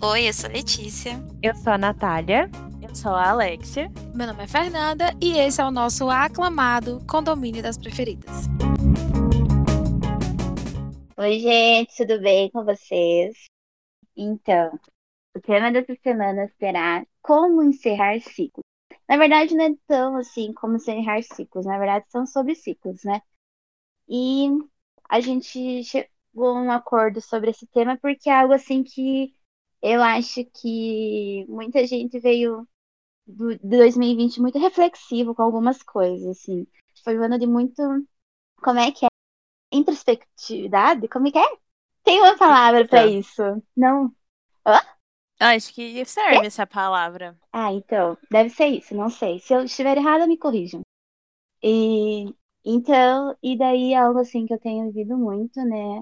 Oi, eu sou Letícia. Eu sou a Natália. Eu sou a Alexia. Meu nome é Fernanda e esse é o nosso aclamado Condomínio das Preferidas. Oi, gente, tudo bem com vocês? Então, o tema dessa semana será como encerrar ciclos. Na verdade, não é tão assim como encerrar ciclos, na verdade, são sobre ciclos, né? E a gente chegou a um acordo sobre esse tema porque é algo assim que eu acho que muita gente veio do, de 2020 muito reflexivo com algumas coisas, assim. Foi um ano de muito. Como é que é? Introspectividade? Como é que é? Tem uma palavra para isso. Não. Hã? Acho que serve é? essa palavra. Ah, então. Deve ser isso, não sei. Se eu estiver errada, me corrijam. E. Então, e daí algo assim que eu tenho ouvido muito, né?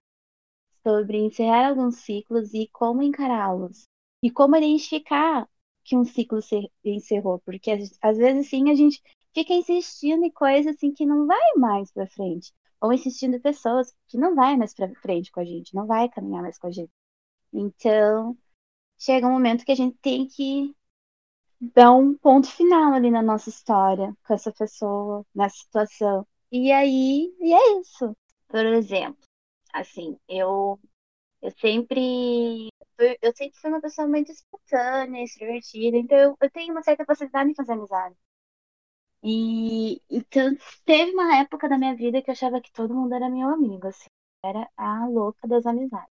Sobre encerrar alguns ciclos e como encará-los. E como identificar que um ciclo se encerrou, porque às vezes sim a gente fica insistindo em coisas assim que não vai mais para frente, ou insistindo em pessoas que não vai mais para frente com a gente, não vai caminhar mais com a gente. Então, chega um momento que a gente tem que dar um ponto final ali na nossa história com essa pessoa, nessa situação. E aí, e é isso. Por exemplo, assim, eu eu sempre eu sempre fui uma pessoa muito espontânea, extrovertida, então eu, eu tenho uma certa facilidade em fazer amizade. E então teve uma época da minha vida que eu achava que todo mundo era meu amigo, assim, era a louca das amizades.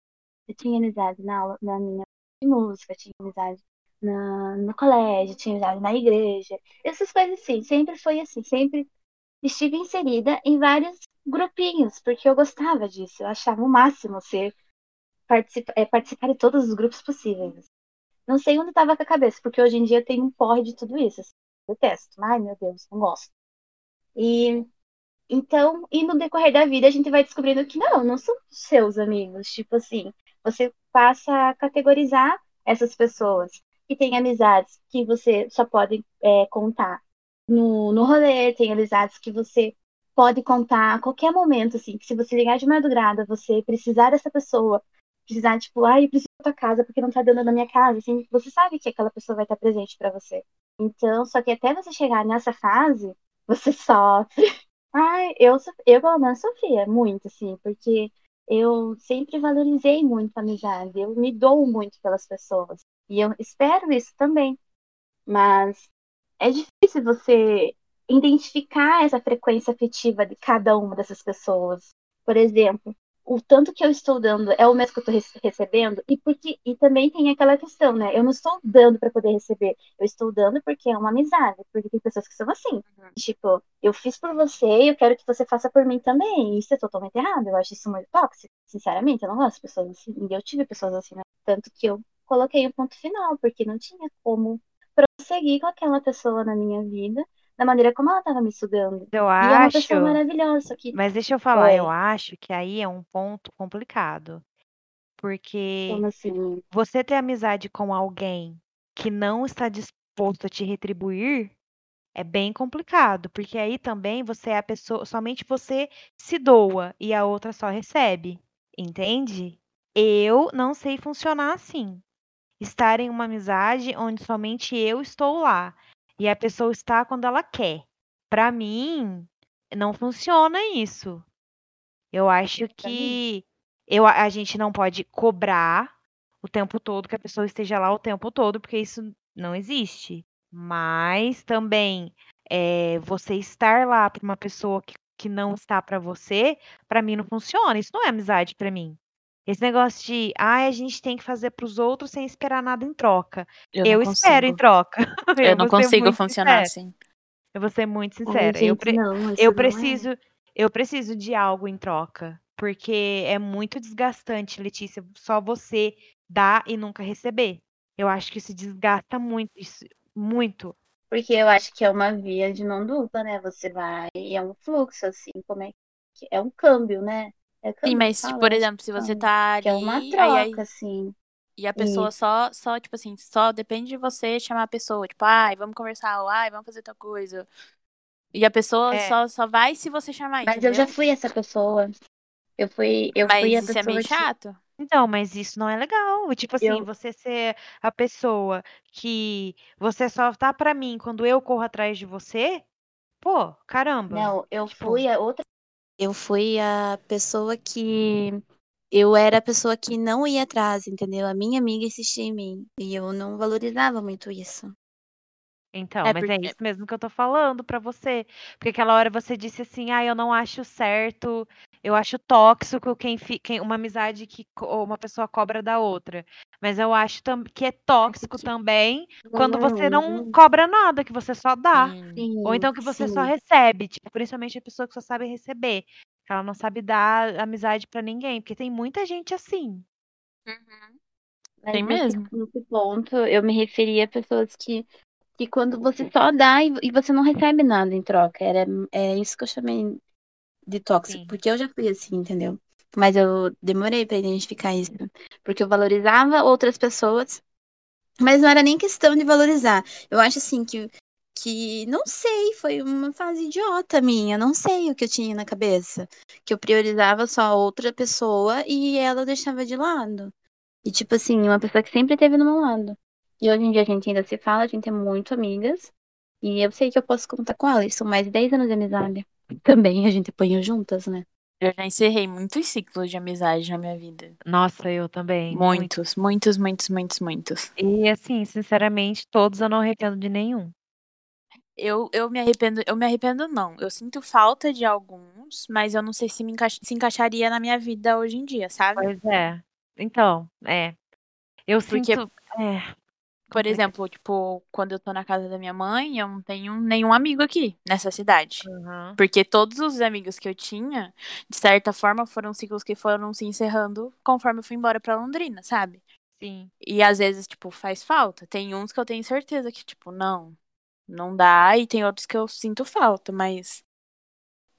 Eu tinha amizade na aula, na minha de música, tinha amizade na, no colégio, tinha amizade na igreja, essas coisas assim, sempre foi assim, sempre estive inserida em vários grupinhos, porque eu gostava disso, eu achava o máximo ser participar, é, participar de todos os grupos possíveis. Não sei onde estava com a cabeça, porque hoje em dia eu tenho um porre de tudo isso. Assim, detesto. Ai, meu Deus, não gosto. E então, e no decorrer da vida a gente vai descobrindo que não, não são seus amigos. Tipo assim, você passa a categorizar essas pessoas que têm amizades que você só pode é, contar no, no rolê, tem amizades que você pode contar a qualquer momento, assim, que se você ligar de madrugada, você precisar dessa pessoa, precisar, tipo, ai, eu preciso da tua casa porque não tá dando na minha casa, assim, você sabe que aquela pessoa vai estar presente para você. Então, só que até você chegar nessa fase, você sofre. Ai, eu, eu pelo menos sofria muito, assim, porque eu sempre valorizei muito a amizade, eu me dou muito pelas pessoas. E eu espero isso também. Mas é difícil você identificar essa frequência afetiva de cada uma dessas pessoas. Por exemplo, o tanto que eu estou dando é o mesmo que eu estou recebendo e porque e também tem aquela questão, né? Eu não estou dando para poder receber, eu estou dando porque é uma amizade, porque tem pessoas que são assim, uhum. tipo, eu fiz por você, eu quero que você faça por mim também. Isso é totalmente errado. Eu acho isso muito tóxico. Sinceramente, eu não gosto de pessoas assim. E eu tive pessoas assim, né? Tanto que eu coloquei o um ponto final, porque não tinha como prosseguir com aquela pessoa na minha vida da maneira como ela tava me sugando. Eu e acho. é uma pessoa maravilhosa. Que... Mas deixa eu falar, eu acho que aí é um ponto complicado. Porque assim? você ter amizade com alguém que não está disposto a te retribuir é bem complicado, porque aí também você é a pessoa, somente você se doa e a outra só recebe, entende? Eu não sei funcionar assim. Estar em uma amizade onde somente eu estou lá e a pessoa está quando ela quer. Para mim, não funciona isso. Eu acho que eu, a gente não pode cobrar o tempo todo que a pessoa esteja lá o tempo todo, porque isso não existe. Mas também é, você estar lá para uma pessoa que, que não está para você, para mim não funciona. Isso não é amizade para mim. Esse negócio de, ah, a gente tem que fazer para os outros sem esperar nada em troca. Eu, eu espero em troca. Eu, eu não consigo funcionar sincera. assim. Eu vou ser muito sincera. Ai, gente, eu, pre não, eu preciso, é. eu preciso de algo em troca, porque é muito desgastante, Letícia, só você dar e nunca receber. Eu acho que isso desgasta muito, isso, muito. Porque eu acho que é uma via de mão dupla, né? Você vai e é um fluxo, assim, como é que é um câmbio, né? É Sim, mas, por exemplo, se você tá ali. Que é uma troca, aí, aí, assim. E a pessoa e... só, só, tipo assim, só depende de você chamar a pessoa, tipo, ai, vamos conversar, ou ai, vamos fazer tal coisa. E a pessoa É. só, só vai se você chamar, Mas entendeu? eu já fui essa pessoa. Eu fui, eu Mas fui a isso é pessoa meio que chato. Então, mas isso não é legal. Tipo assim, Eu- você ser a pessoa que você só tá pra mim quando eu corro atrás de você, pô, caramba. Não, eu Tipo- fui a outra. Eu fui a pessoa que. Eu era a pessoa que não ia atrás, entendeu? A minha amiga insistia em mim. E eu não valorizava muito isso. Então, É mas é porque- isso mesmo que eu tô falando pra você. Porque aquela hora você disse assim, ah, eu não acho certo, eu acho tóxico quem, fi- quem uma amizade que co- uma pessoa cobra da outra. Mas eu acho tam- que é tóxico que- também quando você não Hum, cobra nada, que você só dá. Sim. Sim, Ou então que você só sim. recebe, tipo, principalmente a pessoa que só sabe receber. Que ela não sabe dar amizade pra ninguém, porque tem muita gente assim. Uhum. Mas Tem nesse- mesmo. Nesse ponto, eu me referia a pessoas que, que quando você só dá e, e você não recebe nada em troca. Era, é isso que eu chamei de tóxico. Sim. Porque eu já fui assim, entendeu? Mas eu demorei pra identificar isso. Porque eu valorizava outras pessoas, mas não era nem questão de valorizar. Eu acho assim que, que não sei, foi uma fase idiota minha. Não sei o que eu tinha na cabeça. Que eu priorizava só outra pessoa e ela deixava de lado. E, tipo assim, uma pessoa que sempre esteve do meu lado. E hoje em dia a gente ainda se fala, a gente é muito amigas. E eu sei que eu posso contar com ela. São mais de 10 anos de amizade. Também a gente apanhou juntas, né? Eu já encerrei muitos ciclos de amizade na minha vida. Nossa, eu também. Muitos, muitos, muitos, muitos, muitos. E assim, sinceramente, todos eu não arrependo de nenhum. Eu, eu me arrependo, eu me arrependo não. Eu sinto falta de alguns, mas eu não sei se me encaixa- se encaixaria na minha vida hoje em dia, sabe? Pois é. Então, é. Eu Porque- sinto. É. Por exemplo, tipo, quando eu tô na casa da minha mãe, eu não tenho nenhum amigo aqui nessa cidade. Aham. Porque todos os amigos que eu tinha, de certa forma, foram ciclos que foram se encerrando conforme eu fui embora pra Londrina, sabe? Sim. E às vezes, tipo, faz falta. Tem uns que eu tenho certeza que, tipo, não, não dá, e tem outros que eu sinto falta, mas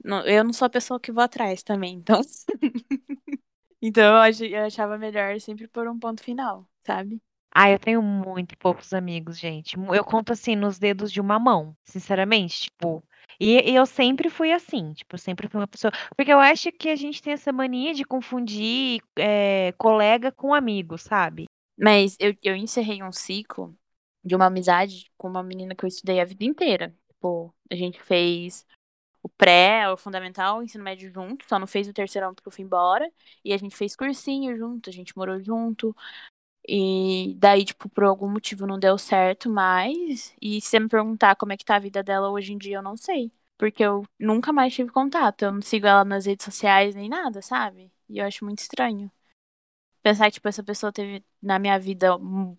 não- eu não sou a pessoa que vou atrás também, então. então eu, ach- eu achava melhor sempre pôr um ponto final, sabe? Ah, eu tenho muito poucos amigos, gente. Eu conto assim nos dedos de uma mão, sinceramente, tipo. E, e eu sempre fui assim, tipo, sempre fui uma pessoa. Porque eu acho que a gente tem essa mania de confundir é, colega com amigo, sabe? Mas eu, eu encerrei um ciclo de uma amizade com uma menina que eu estudei a vida inteira. Tipo, a gente fez o pré, o fundamental, o ensino médio junto, só não fez o terceirão porque eu fui embora. E a gente fez cursinho junto, a gente morou junto. E daí, tipo, por algum motivo não deu certo mais. E se você me perguntar como é que tá a vida dela hoje em dia, eu não sei. Porque eu nunca mais tive contato. Eu não sigo ela nas redes sociais nem nada, sabe? E eu acho muito estranho. Pensar que, tipo, essa pessoa teve na minha vida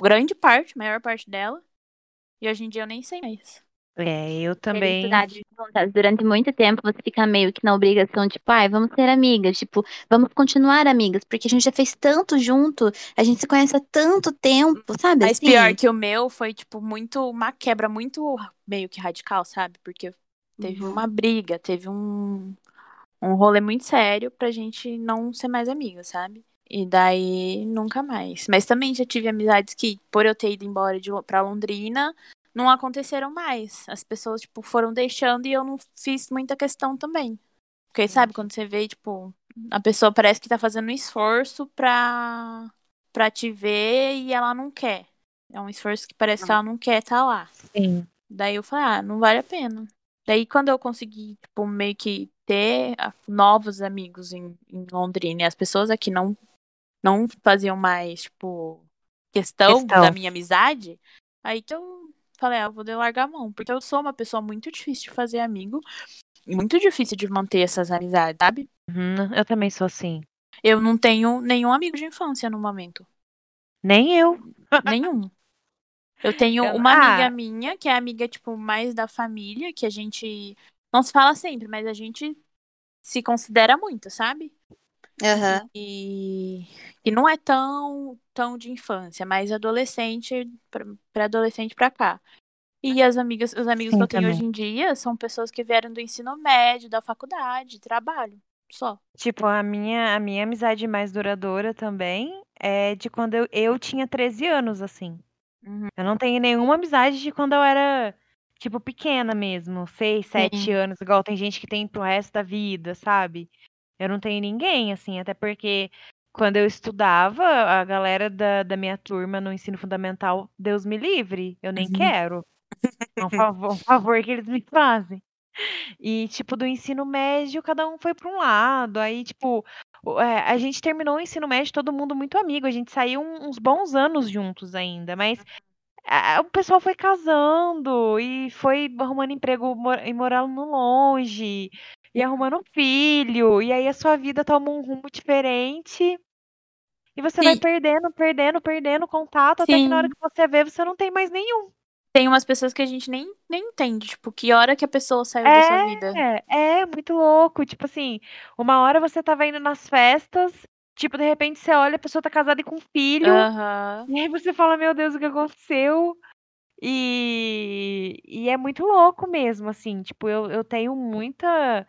grande parte, maior parte dela. E hoje em dia eu nem sei mais. É, eu também. Durante muito tempo você fica meio que na obrigação, tipo, ai, vamos ser amigas, tipo, vamos continuar amigas, porque a gente já fez tanto junto, a gente se conhece há tanto tempo, sabe? Mas assim? pior que o meu foi, tipo, muito. Uma quebra muito meio que radical, sabe? Porque teve Uhum. uma briga, teve um. Um rolê muito sério pra gente não ser mais amiga, sabe? E daí, nunca mais. Mas também já tive amizades que, por eu ter ido embora de, pra Londrina, não aconteceram mais. As pessoas, tipo, foram deixando e eu não fiz muita questão também. Porque, sabe, quando você vê, tipo, a pessoa parece que tá fazendo um esforço pra, pra te ver e ela não quer. É um esforço que parece que ela não quer estar lá. Sim. Daí eu falei, ah, não vale a pena. Daí quando eu consegui, tipo, meio que ter ah, novos amigos em, em Londrina e as pessoas aqui não, não faziam mais, tipo, questão, Questão. da minha amizade, aí que eu falei, ah, eu vou de largar a mão. Porque eu sou uma pessoa muito difícil de fazer amigo e muito difícil de manter essas amizades, sabe? Uhum, eu também sou assim. Eu não tenho nenhum amigo de infância no momento. Nem eu. Nenhum. Eu tenho Eu- uma amiga ah. minha, que é amiga, tipo, mais da família, que a gente não se fala sempre, mas a gente se considera muito, sabe? Aham. E, e não é tão, tão de infância, mas adolescente, pra adolescente pra cá. E as amigas, os amigos Sim, que eu tenho também. hoje em dia são pessoas que vieram do ensino médio, da faculdade, trabalho, só. Tipo, a minha, a minha amizade mais duradoura também é de quando eu, eu tinha 13 anos, assim. Uhum. Eu não tenho nenhuma amizade de quando eu era tipo, pequena mesmo, seis, sete Sim. anos, igual tem gente que tem pro resto da vida, sabe? Eu não tenho ninguém, assim, até porque quando eu estudava, a galera da, da minha turma no ensino fundamental, Deus me livre, eu nem Uhum. quero. É um favor, um favor que eles me fazem. E, tipo, do ensino médio, cada um foi para um lado. Aí, tipo, é, a gente terminou o ensino médio, todo mundo muito amigo. A gente saiu uns bons anos juntos ainda, mas a- o pessoal foi casando e foi arrumando emprego e morando longe e arrumando um filho. E aí a sua vida toma um rumo diferente. E você vai Sim. perdendo, perdendo, perdendo contato, até que na hora Sim. que você vê, você não tem mais nenhum. Tem umas pessoas que a gente nem, nem entende, tipo, que hora que a pessoa saiu da sua vida. É, é muito louco. Tipo assim, uma hora você tava indo nas festas, tipo, de repente você olha, a pessoa tá casada e com filho, Aham. e aí você fala, meu Deus, o que aconteceu? E, e é muito louco mesmo, assim, tipo, eu, eu tenho muita,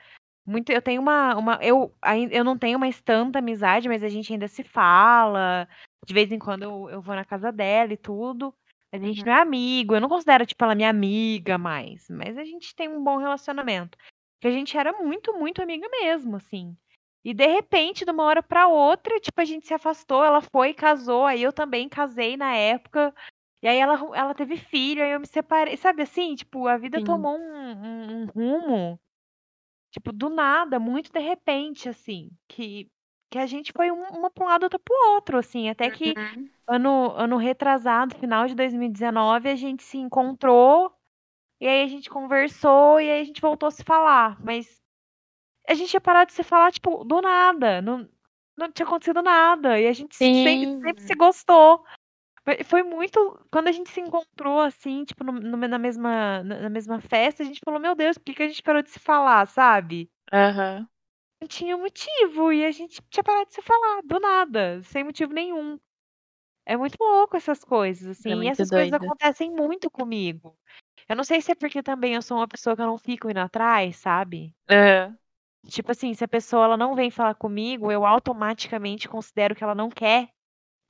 muito, eu tenho uma, uma eu, eu não tenho mais tanta amizade, mas a gente ainda se fala, de vez em quando eu, eu vou na casa dela e tudo, a gente Uhum. não é amigo, eu não considero, tipo, ela minha amiga mais, mas a gente tem um bom relacionamento, que a gente era muito, muito amiga mesmo, assim, e de repente, de uma hora pra outra, tipo, a gente se afastou, ela foi e casou, aí eu também casei na época, e aí ela, ela teve filho, aí eu me separei, sabe assim, tipo, a vida Sim. tomou um, um- um rumo, tipo, do nada, muito de repente, assim, que, que a gente foi um- uma pra um lado, outra pro outro, assim, até que Uhum. ano, ano retrasado, final de 2019, a gente se encontrou, e aí a gente conversou, e aí a gente voltou a se falar, mas a gente tinha parado de se falar, tipo, do nada, não, não tinha acontecido nada, e a gente se- sempre, sempre se gostou. Foi foi muito. Quando a gente se encontrou, assim, tipo, no, no- na, mesma, na na mesma festa, a gente falou, meu Deus, por que, que a gente parou de se falar, sabe? Aham. Não tinha motivo, e a gente tinha parado de se falar, do nada, sem motivo nenhum. É muito louco essas coisas, É assim, e muito essas coisas doido. acontecem muito comigo. Eu não sei se é porque também eu sou uma pessoa que eu não fico indo atrás, sabe? Aham. Tipo assim, se a pessoa ela não vem falar comigo, eu automaticamente considero que ela não quer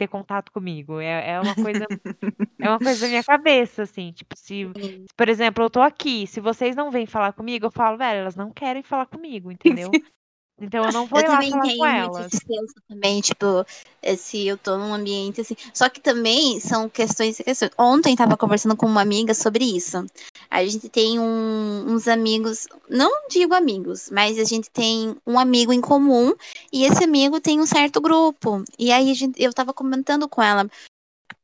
ter contato comigo. É, é uma coisa, é uma coisa da minha cabeça, assim. Tipo, se, Sim. por exemplo, eu tô aqui, se vocês não vêm falar comigo, eu falo, velho, elas não querem falar comigo, entendeu? Então eu não vou Eu lá falar com elas. também, tipo, se eu tô num ambiente assim. Só que também são questões e questões. Ontem tava conversando com uma amiga sobre isso. A gente tem um- uns amigos, não digo amigos, mas a gente tem um amigo em comum e esse amigo tem um certo grupo. E aí gente, eu tava comentando com ela,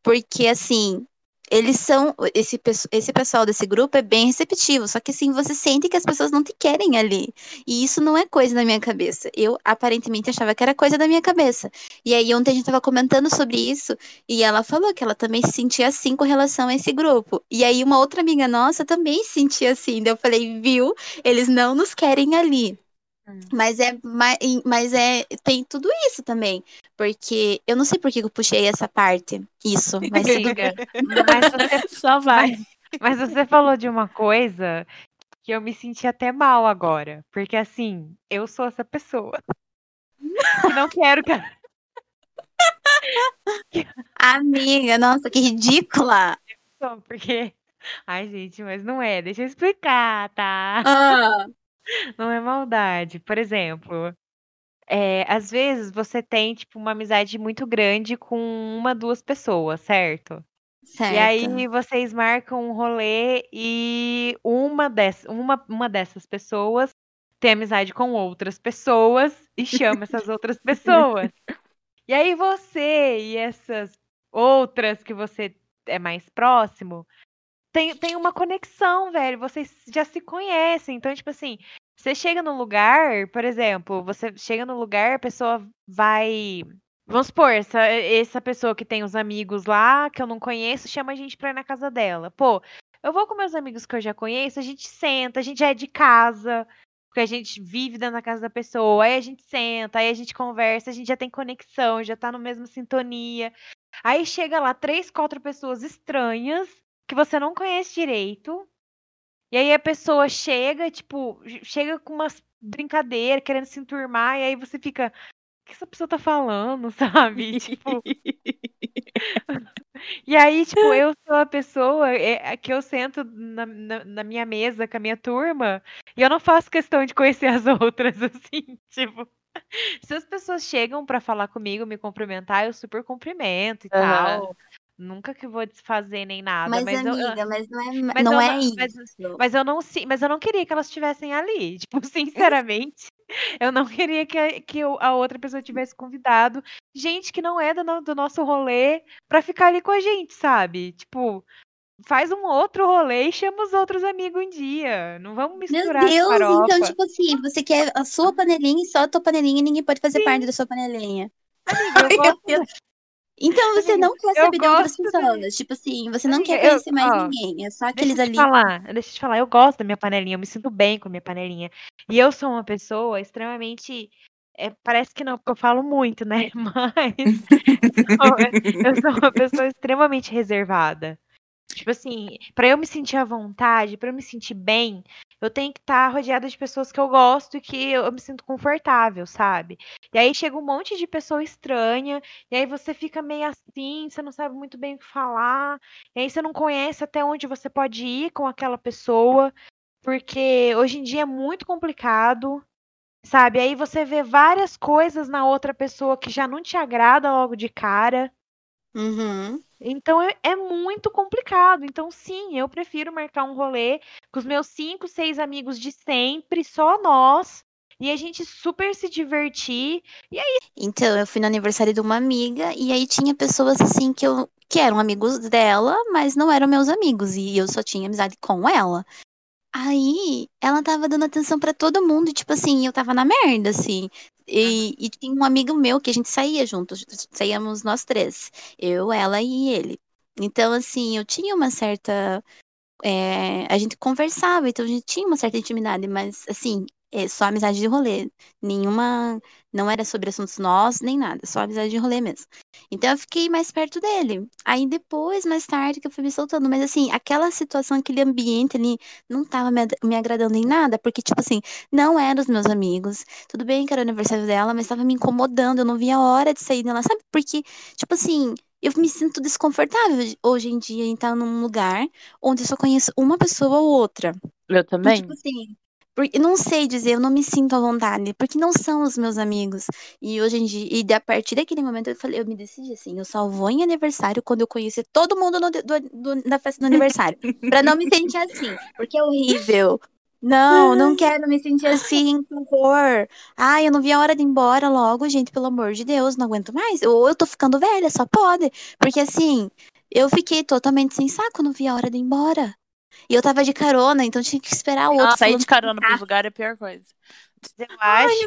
porque assim. Eles são. Esse, esse pessoal desse grupo é bem receptivo. Só que assim, você sente que as pessoas não te querem ali. E isso não é coisa da minha cabeça. Eu aparentemente achava que era coisa da minha cabeça. E aí ontem a gente tava comentando sobre isso e ela falou que ela também se sentia assim com relação a esse grupo. E aí uma outra amiga nossa também se sentia assim. Daí eu falei, viu? Eles não nos querem ali. Hum. Mas é, mas é, tem tudo isso também. Porque eu não sei por que eu puxei essa parte, isso, mas tudo mas você, Só vai. mas você falou de uma coisa que eu me senti até mal agora. Porque assim, eu sou essa pessoa que não quero que. Amiga, nossa, que ridícula! Porque. Ai, gente, mas não é. Deixa eu explicar, tá? Ah, Não é maldade. Por exemplo, é, às vezes você tem, tipo, uma amizade muito grande com uma, duas pessoas, certo? certo. E aí vocês marcam um rolê e uma, dess, uma, uma dessas pessoas tem amizade com outras pessoas e chama essas outras pessoas. E aí você e essas outras que você é mais próximo tem, tem uma conexão, velho. Vocês já se conhecem. Então, tipo assim, você chega num lugar, por exemplo, você chega num lugar, a pessoa vai. Vamos supor, essa, essa pessoa que tem os amigos lá, que eu não conheço, chama a gente pra ir na casa dela. Pô, eu vou com meus amigos que eu já conheço, a gente senta, a gente já é de casa, porque a gente vive dentro da casa da pessoa, aí a gente senta, aí a gente conversa, a gente já tem conexão, já tá no mesmo sintonia. Aí chega lá três, quatro pessoas estranhas que você não conhece direito. E aí a pessoa chega, tipo, chega com umas brincadeiras, querendo se enturmar, e aí você fica, o que essa pessoa tá falando, sabe? Tipo, E aí, tipo, eu sou a pessoa é, que eu sento na, na, na, minha mesa com a minha turma e eu não faço questão de conhecer as outras, assim, tipo. Se as pessoas chegam para falar comigo, me cumprimentar, eu super cumprimento e uhum. tal. Nunca que vou desfazer nem nada. Mas, mas amiga, eu, mas não é, mas não é isso. Mas, mas, eu não, mas eu não queria que elas estivessem ali. Tipo, sinceramente, eu não queria que, que a outra pessoa tivesse convidado gente que não é do, do nosso rolê pra ficar ali com a gente, sabe? Tipo, faz um outro rolê e chama os outros amigos um dia. Não vamos misturar Meu Deus, farofa. então, tipo assim, você quer a sua panelinha e só a tua panelinha e ninguém pode fazer Sim. parte da sua panelinha. Amiga, eu gosto, então você não quer saber de outras pessoas. Tipo assim, você não quer conhecer eu, mais ó, ninguém. É só aqueles deixa ali. Falar, deixa eu te falar, eu gosto da minha panelinha, eu me sinto bem com a minha panelinha. E eu sou uma pessoa extremamente. É, parece que não, porque eu falo muito, né? Mas eu sou uma pessoa extremamente reservada. Tipo assim, para eu me sentir à vontade, para eu me sentir bem, eu tenho que estar tá rodeada de pessoas que eu gosto e que eu me sinto confortável, sabe? E aí chega um monte de pessoa estranha, e aí você fica meio assim, você não sabe muito bem o que falar, e aí você não conhece até onde você pode ir com aquela pessoa, porque hoje em dia é muito complicado, sabe? Aí você vê várias coisas na outra pessoa que já não te agrada logo de cara. Uhum. Então é, é, muito complicado. Então, sim, eu prefiro marcar um rolê com os meus cinco, seis amigos de sempre, só nós. E a gente super se divertir. E aí. Então, eu fui no aniversário de uma amiga e aí tinha pessoas assim que eu. Que eram amigos dela, mas não eram meus amigos. E eu só tinha amizade com ela. Aí, ela tava dando atenção para todo mundo, e, tipo assim, eu tava na merda, assim. E, e, tinha um amigo meu que a gente saía juntos, saíamos nós três, eu, ela e ele. Então, assim, eu tinha uma certa. É, a gente conversava, então a gente tinha uma certa intimidade, mas, assim, é só amizade de rolê. Nenhuma. Não era sobre assuntos nós, nem nada. Só amizade de rolê mesmo. Então eu fiquei mais perto dele. Aí depois, mais tarde, que eu fui me soltando. Mas assim, aquela situação, aquele ambiente ali, não tava me, me agradando em nada. Porque, tipo assim, não eram os meus amigos. Tudo bem que era o aniversário dela, mas tava me incomodando. Eu não via a hora de sair dela, sabe? Porque, tipo assim, eu me sinto desconfortável hoje em dia em estar num lugar onde eu só conheço uma pessoa ou outra. Eu também. Então, tipo assim, porque, não sei dizer, eu não me sinto à vontade, porque não são os meus amigos. E hoje em dia, e a partir daquele momento eu falei, eu me decidi assim, eu só vou em aniversário quando eu conhecer todo mundo no, do, do, da festa do aniversário. pra não me sentir assim, porque é horrível. Não, não quero me sentir assim, por favor. Ai, eu não vi a hora de ir embora logo, gente, pelo amor de Deus, não aguento mais. Ou eu tô ficando velha, só pode. Porque assim, eu fiquei totalmente sem saco, não vi a hora de ir embora. E eu tava de carona, então tinha que esperar o outro. Ah, sair de carona pro lugar é a pior coisa. Eu acho. Ai,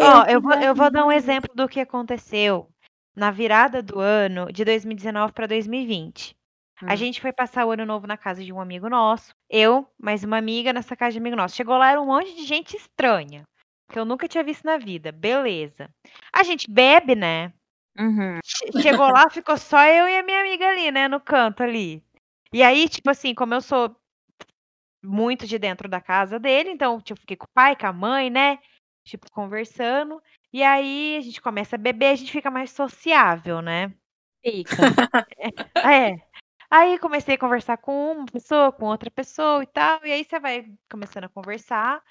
ó, eu vou, eu vou dar um exemplo do que aconteceu na virada do ano de 2019 para 2020. A gente foi passar o ano novo na casa de um amigo nosso. Eu, mais uma amiga nessa casa de amigo nosso. Chegou lá, era um monte de gente estranha. Que eu nunca tinha visto na vida. Beleza. A gente bebe, né? Uhum. Chegou lá, ficou só eu e a minha amiga ali, né? No canto ali. E aí, tipo assim, como eu sou muito de dentro da casa dele, então, tipo, fiquei com o pai, com a mãe, né? Tipo, conversando. E aí a gente começa a beber, a gente fica mais sociável, né? Fica. é. Aí comecei a conversar com uma pessoa, com outra pessoa e tal. E aí você vai começando a conversar.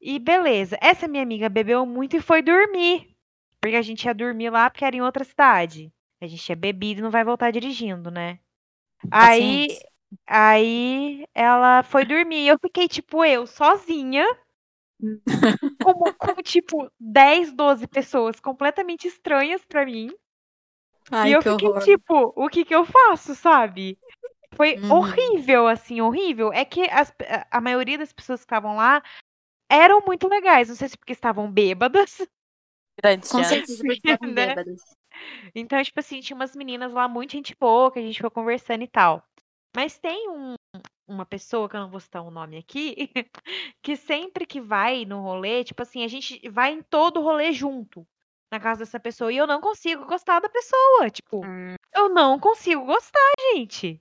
E beleza. Essa minha amiga bebeu muito e foi dormir. Porque a gente ia dormir lá porque era em outra cidade. A gente tinha bebido e não vai voltar dirigindo, né? Aí, aí ela foi dormir. Eu fiquei, tipo, eu sozinha. como, como, tipo, 10, 12 pessoas completamente estranhas para mim. Ai, e eu fiquei, horror. tipo, o que que eu faço, sabe? Foi uhum. horrível, assim, horrível. É que as, a maioria das pessoas que estavam lá eram muito legais. Não sei se porque estavam bêbadas. Grandes Com certeza porque estavam né? bêbadas. Então, tipo assim, tinha umas meninas lá, muito gente boa, que a gente foi conversando e tal. Mas tem um, uma pessoa, que eu não vou citar o um nome aqui, que sempre que vai no rolê, tipo assim, a gente vai em todo rolê junto na casa dessa pessoa. E eu não consigo gostar da pessoa. Tipo, hum. eu não consigo gostar, gente.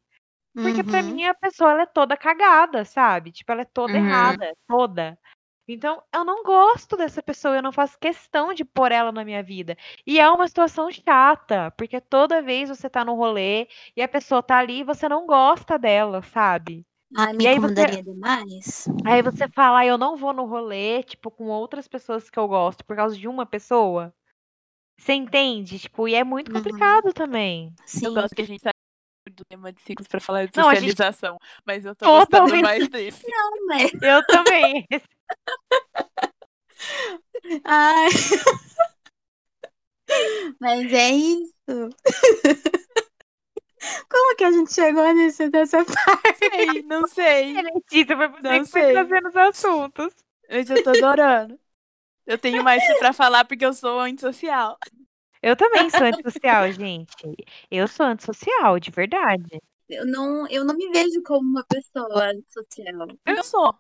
Porque uhum. pra mim a pessoa ela é toda cagada, sabe? Tipo, ela é toda uhum. errada, toda. Então, eu não gosto dessa pessoa, eu não faço questão de pôr ela na minha vida. E é uma situação chata, porque toda vez você tá no rolê e a pessoa tá ali e você não gosta dela, sabe? Ai, me E aí você- incomodaria demais. Aí você fala, eu não vou no rolê, tipo, com outras pessoas que eu gosto por causa de uma pessoa. Você entende? Tipo, e é muito Uhum. complicado também. Sim. Eu gosto que a gente sai do tema de ciclos pra falar de Não, a gente- socialização. Mas eu tô Totalmente. gostando mais desse. Não, mas... Eu também. Ai. Mas é isso. Como que a gente chegou nesse, nessa parte? sei, não sei. Letícia, foi você Não que foi sei. trazendo os assuntos. Mas eu tô adorando. Eu tenho mais pra falar porque eu sou antissocial. Eu também sou antissocial, gente. Eu sou antissocial, de verdade. Eu não, eu não me vejo como uma pessoa social. Eu sou.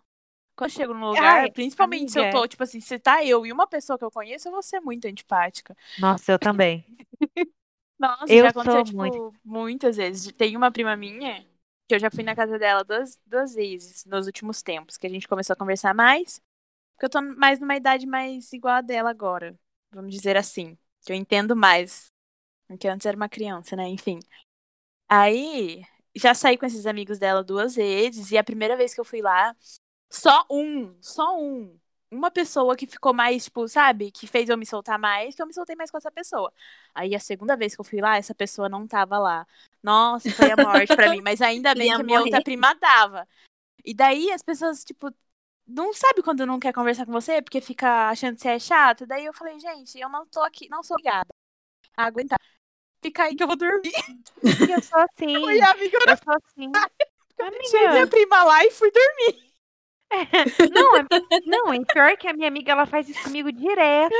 Quando eu chego num lugar, Ai, principalmente se eu amiga. tô, tipo assim, se tá eu e uma pessoa que eu conheço, eu vou ser muito antipática. Nossa, eu também. Nossa, Eu já aconteceu, sou tipo, muito. muitas vezes. Tem uma prima minha que eu já fui na casa dela duas, duas vezes nos últimos tempos, que a gente começou a conversar mais. Porque eu tô mais numa idade mais igual a dela agora. Vamos dizer assim. Que eu entendo mais. Porque antes era uma criança, né? Enfim. Aí, já saí com esses amigos dela duas vezes. E a primeira vez que eu fui lá, só um, só um. Uma pessoa que ficou mais, tipo, sabe? Que fez eu me soltar mais, que eu me soltei mais com essa pessoa. Aí a segunda vez que eu fui lá, essa pessoa não tava lá. Nossa, foi a morte pra mim. Mas ainda bem Ia que a minha outra morrer. prima dava. E daí as pessoas, tipo, não sabe quando não quer conversar com você, porque fica achando que você é chato. Daí eu falei, gente, eu não tô aqui, não sou obrigada a aguentar. Fica aí que eu vou dormir. Eu sou assim. Oi, amiga, eu Eu sou assim. deixei minha Amiga, prima lá e fui dormir. não, é, não, e pior que a minha amiga, ela faz isso comigo direto.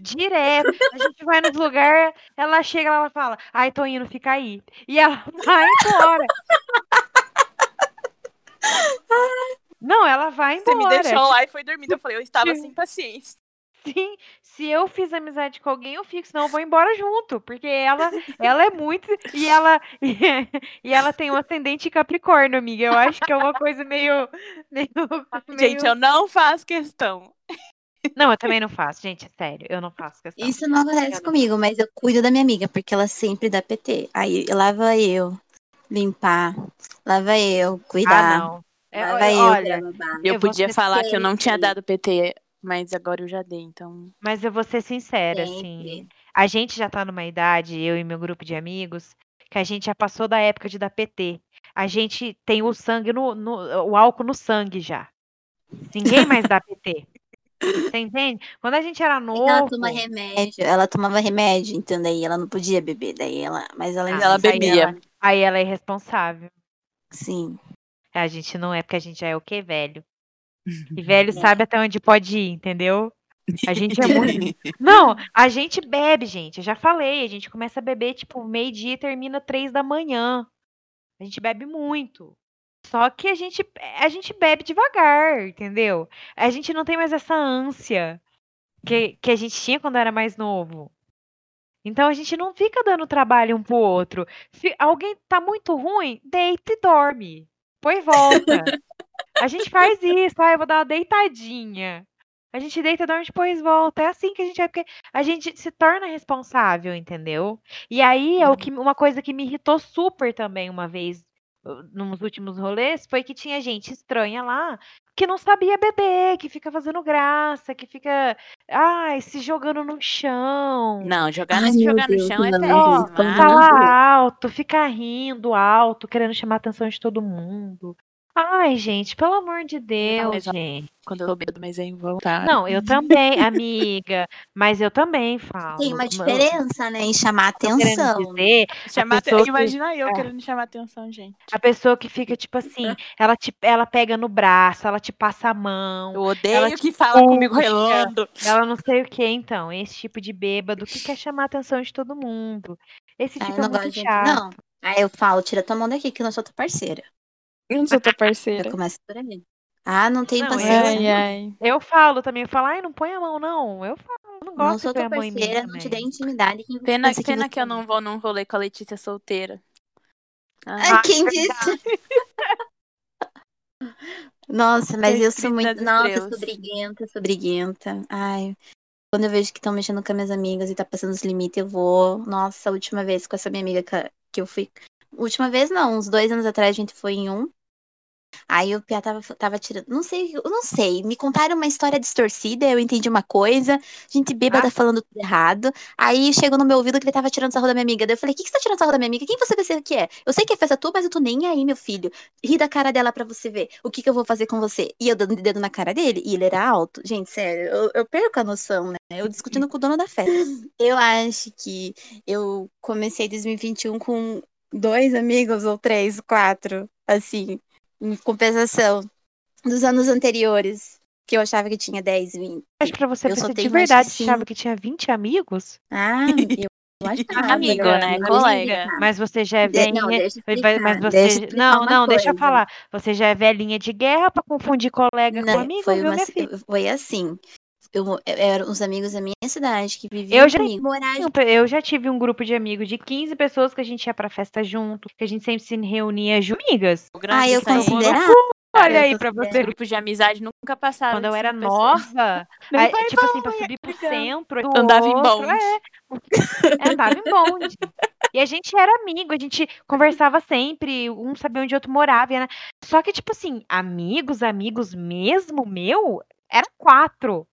Direto. A gente vai nos lugares, ela chega, ela fala, ai, tô indo, fica aí. E ela vai embora. Não, ela vai Você embora. me deixou lá e foi dormir. Eu falei, eu estava sem paciência. Sim, se eu fiz amizade com alguém, eu fico, senão eu vou embora junto, porque ela, ela é muito e ela e ela tem um ascendente Capricórnio, amiga. Eu acho que é uma coisa meio, meio, Gente, meio- eu não faço questão. não, eu também não faço, gente, é sério, eu não faço questão. Isso não acontece comigo, mas eu cuido da minha amiga, porque ela sempre dá PT. Aí lá vai eu limpar, lá vai eu Ah, cuidar, não. É, eu olha. Eu Eu vou podia falar que eu não tinha sempre. dado PT, mas agora eu já dei, então. mas eu vou ser sincera, Sempre. assim, a gente já tá numa idade, eu e meu grupo de amigos, que a gente já passou da época de dar PT. A gente tem o sangue no, no- o álcool no sangue já. Ninguém mais dá PT. Você entende? Quando a gente era ela novo, toma remédio, ela tomava remédio, então daí ela não podia beber, daí ela, mas ela, Ah, ela mas aí bebia. ela- aí ela é irresponsável. sim. A gente não é porque a gente já é o quê, velho? E velho sabe até onde pode ir, entendeu? A gente é muito. Não, a gente bebe, gente. Eu já falei, a gente começa a beber tipo meio-dia e termina três da manhã. A gente bebe muito. Só que a gente, a gente bebe devagar, entendeu? A gente não tem mais essa ânsia que, que a gente tinha quando era mais novo. Então a gente não fica dando trabalho um pro outro. Se alguém tá muito ruim, deita e dorme. E volta. A gente faz isso, ah, eu vou dar uma deitadinha. A gente deita, dorme, depois volta. É assim que a gente é, porque a gente se torna responsável, entendeu? E aí é o que uma coisa que me irritou super também uma vez nos últimos rolês foi que tinha gente estranha lá que não sabia beber, que fica fazendo graça, que fica, ai, se jogando no chão. Não, jogar, Ai, jogar no Deus, chão é não, Ó, péssimo. não Ah, Fala alto, fica rindo alto, querendo chamar a atenção de todo mundo. Ai, gente, pelo amor de Deus, ó, gente. Quando eu tô bêbado, mas é involuntário. Não, eu também, amiga, mas eu também falo. Tem uma diferença, né, em chamar atenção. dizer, Chamar aten- que- Imagina eu É. querendo chamar atenção, gente. a pessoa que fica tipo assim, ela te, ela pega no braço, ela te passa a mão, Eu odeio Ela te que fala comigo puxa. relando. ela não sei o que, então, esse tipo de bêbado que quer chamar a atenção de todo mundo. Esse Ah, eu fica não muito de chato. não. Aí eu falo, tira tua mão daqui que eu não sou tua parceira. Eu não sou tua Já parceira. começa por aí. Ah, não tenho Não, paciência. Ai, ai. Eu falo também, eu falo, ai, não põe a mão, não. Eu falo, eu não gosto Não sou de tua parceira, não te dei intimidade. Quem Pena, você que eu é? não vou num rolê com a Letícia solteira. Ah, Ai, quem verdade. disse? Nossa, mas eu sou muito. Nossa, eu sou briguenta, sou briguenta. Ai. Quando eu vejo que estão mexendo com as minhas amigas e tá passando os limites, eu vou. Nossa, a última vez com essa minha amiga que- que eu fui. Última vez não, uns dois anos atrás a gente foi em um. Aí o Pia tava, tava tirando. Não sei, eu não sei. Me contaram uma história distorcida, eu entendi uma coisa. Gente bêbada Ah. falando tudo errado. Aí chegou no meu ouvido que ele tava tirando sarro da minha amiga. Daí eu falei: O que, que você tá tirando sarro da minha amiga? Quem você pensa que é? Eu sei que é festa tua, mas eu tô nem aí, meu filho. Ri da cara dela pra você ver o que, que eu vou fazer com você. E eu dando dedo na cara dele, e ele era alto. Gente, sério, eu, eu perco a noção, né? Eu discutindo com o dono da festa. Eu acho que eu comecei 2021 com dois amigos, ou três, quatro, assim, em compensação dos anos anteriores, que eu achava que tinha 10, 20. Mas pra você, Eu você de que verdade sim. achava que tinha 20 amigos? Ah, eu, eu achava. Amigo, eu- né? Colega. Mas você já é não, velhinha. deixa eu Mas explicar, você. Não, não, deixa eu falar. Você já é velhinha de guerra pra confundir colega com Não, amigo, foi, viu, uma, minha filha? foi assim. Eu, eram os amigos da minha cidade que viviam Eu já- comigo. Eu já tive um grupo de amigos de 15 pessoas que a gente ia pra festa junto, que a gente sempre se reunia junto. Amigas. O grande Ah, eu considerava. Olha eu aí pra você. Grupos de amizade nunca passaram. Quando eu era pessoas. nova, aí, tipo assim, pra subir pro centro, do Andava em outro, bonde. É, andava em bonde. E a gente era amigo, a gente conversava sempre, um sabia onde o outro morava. era- Só que, tipo assim, amigos, amigos mesmo, meu, era quatro.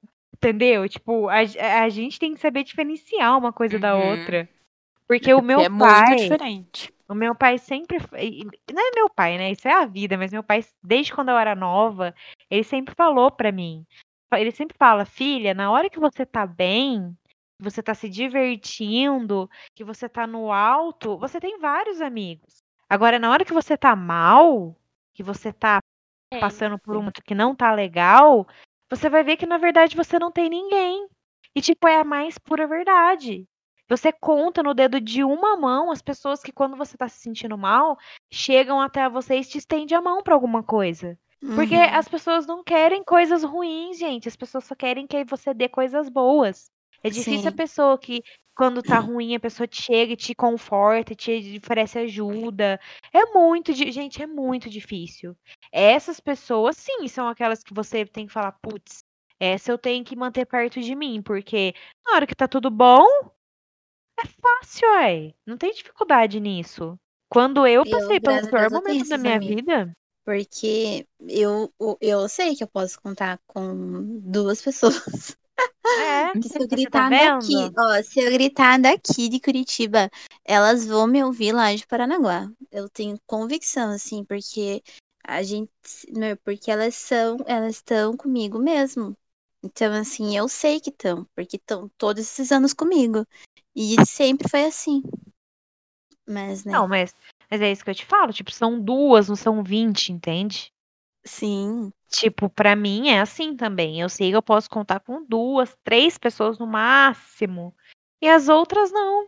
Entendeu? Tipo, a, a gente tem que saber diferenciar uma coisa da Uhum. outra. Porque o meu é muito pai. diferente. O meu pai sempre. Não é meu pai, né? Isso é a vida, mas meu pai, desde quando eu era nova, ele sempre falou pra mim. Ele sempre fala, filha, na hora que você tá bem, que você tá se divertindo, que você tá no alto, você tem vários amigos. Agora, na hora que você tá mal, que você tá passando por um momento que não tá legal, você vai ver que na verdade você não tem ninguém. E tipo, é a mais pura verdade. Você conta no dedo de uma mão as pessoas que quando você tá se sentindo mal, chegam até você e te estende a mão pra alguma coisa. Porque Uhum. as pessoas não querem coisas ruins, gente. As pessoas só querem que você dê coisas boas. É difícil a Sim. pessoa que, quando tá ruim, a pessoa te chega e te conforta, te oferece ajuda. É muito, gente, é muito difícil. Essas pessoas, sim, são aquelas que você tem que falar, putz, essa eu tenho que manter perto de mim, porque na hora que tá tudo bom, é fácil, ai. Não tem dificuldade nisso. Quando eu Eu, passei pelo graças a pior eu momento da minha amigos. vida, Porque eu, eu sei que eu posso contar com duas pessoas. É, se eu tá gritar vendo? daqui, ó, se eu gritar daqui de Curitiba, elas vão me ouvir lá de Paranaguá. Eu tenho convicção, assim, porque a gente, meu, porque elas são, elas estão comigo mesmo. Então, assim, eu sei que estão, porque estão todos esses anos comigo. E sempre foi assim. Mas, né? Não, mas, mas é isso que eu te falo. Tipo, são duas, não são 20, entende? Sim. Tipo, pra mim é assim também. Eu sei que eu posso contar com duas, três pessoas no máximo. E as outras não.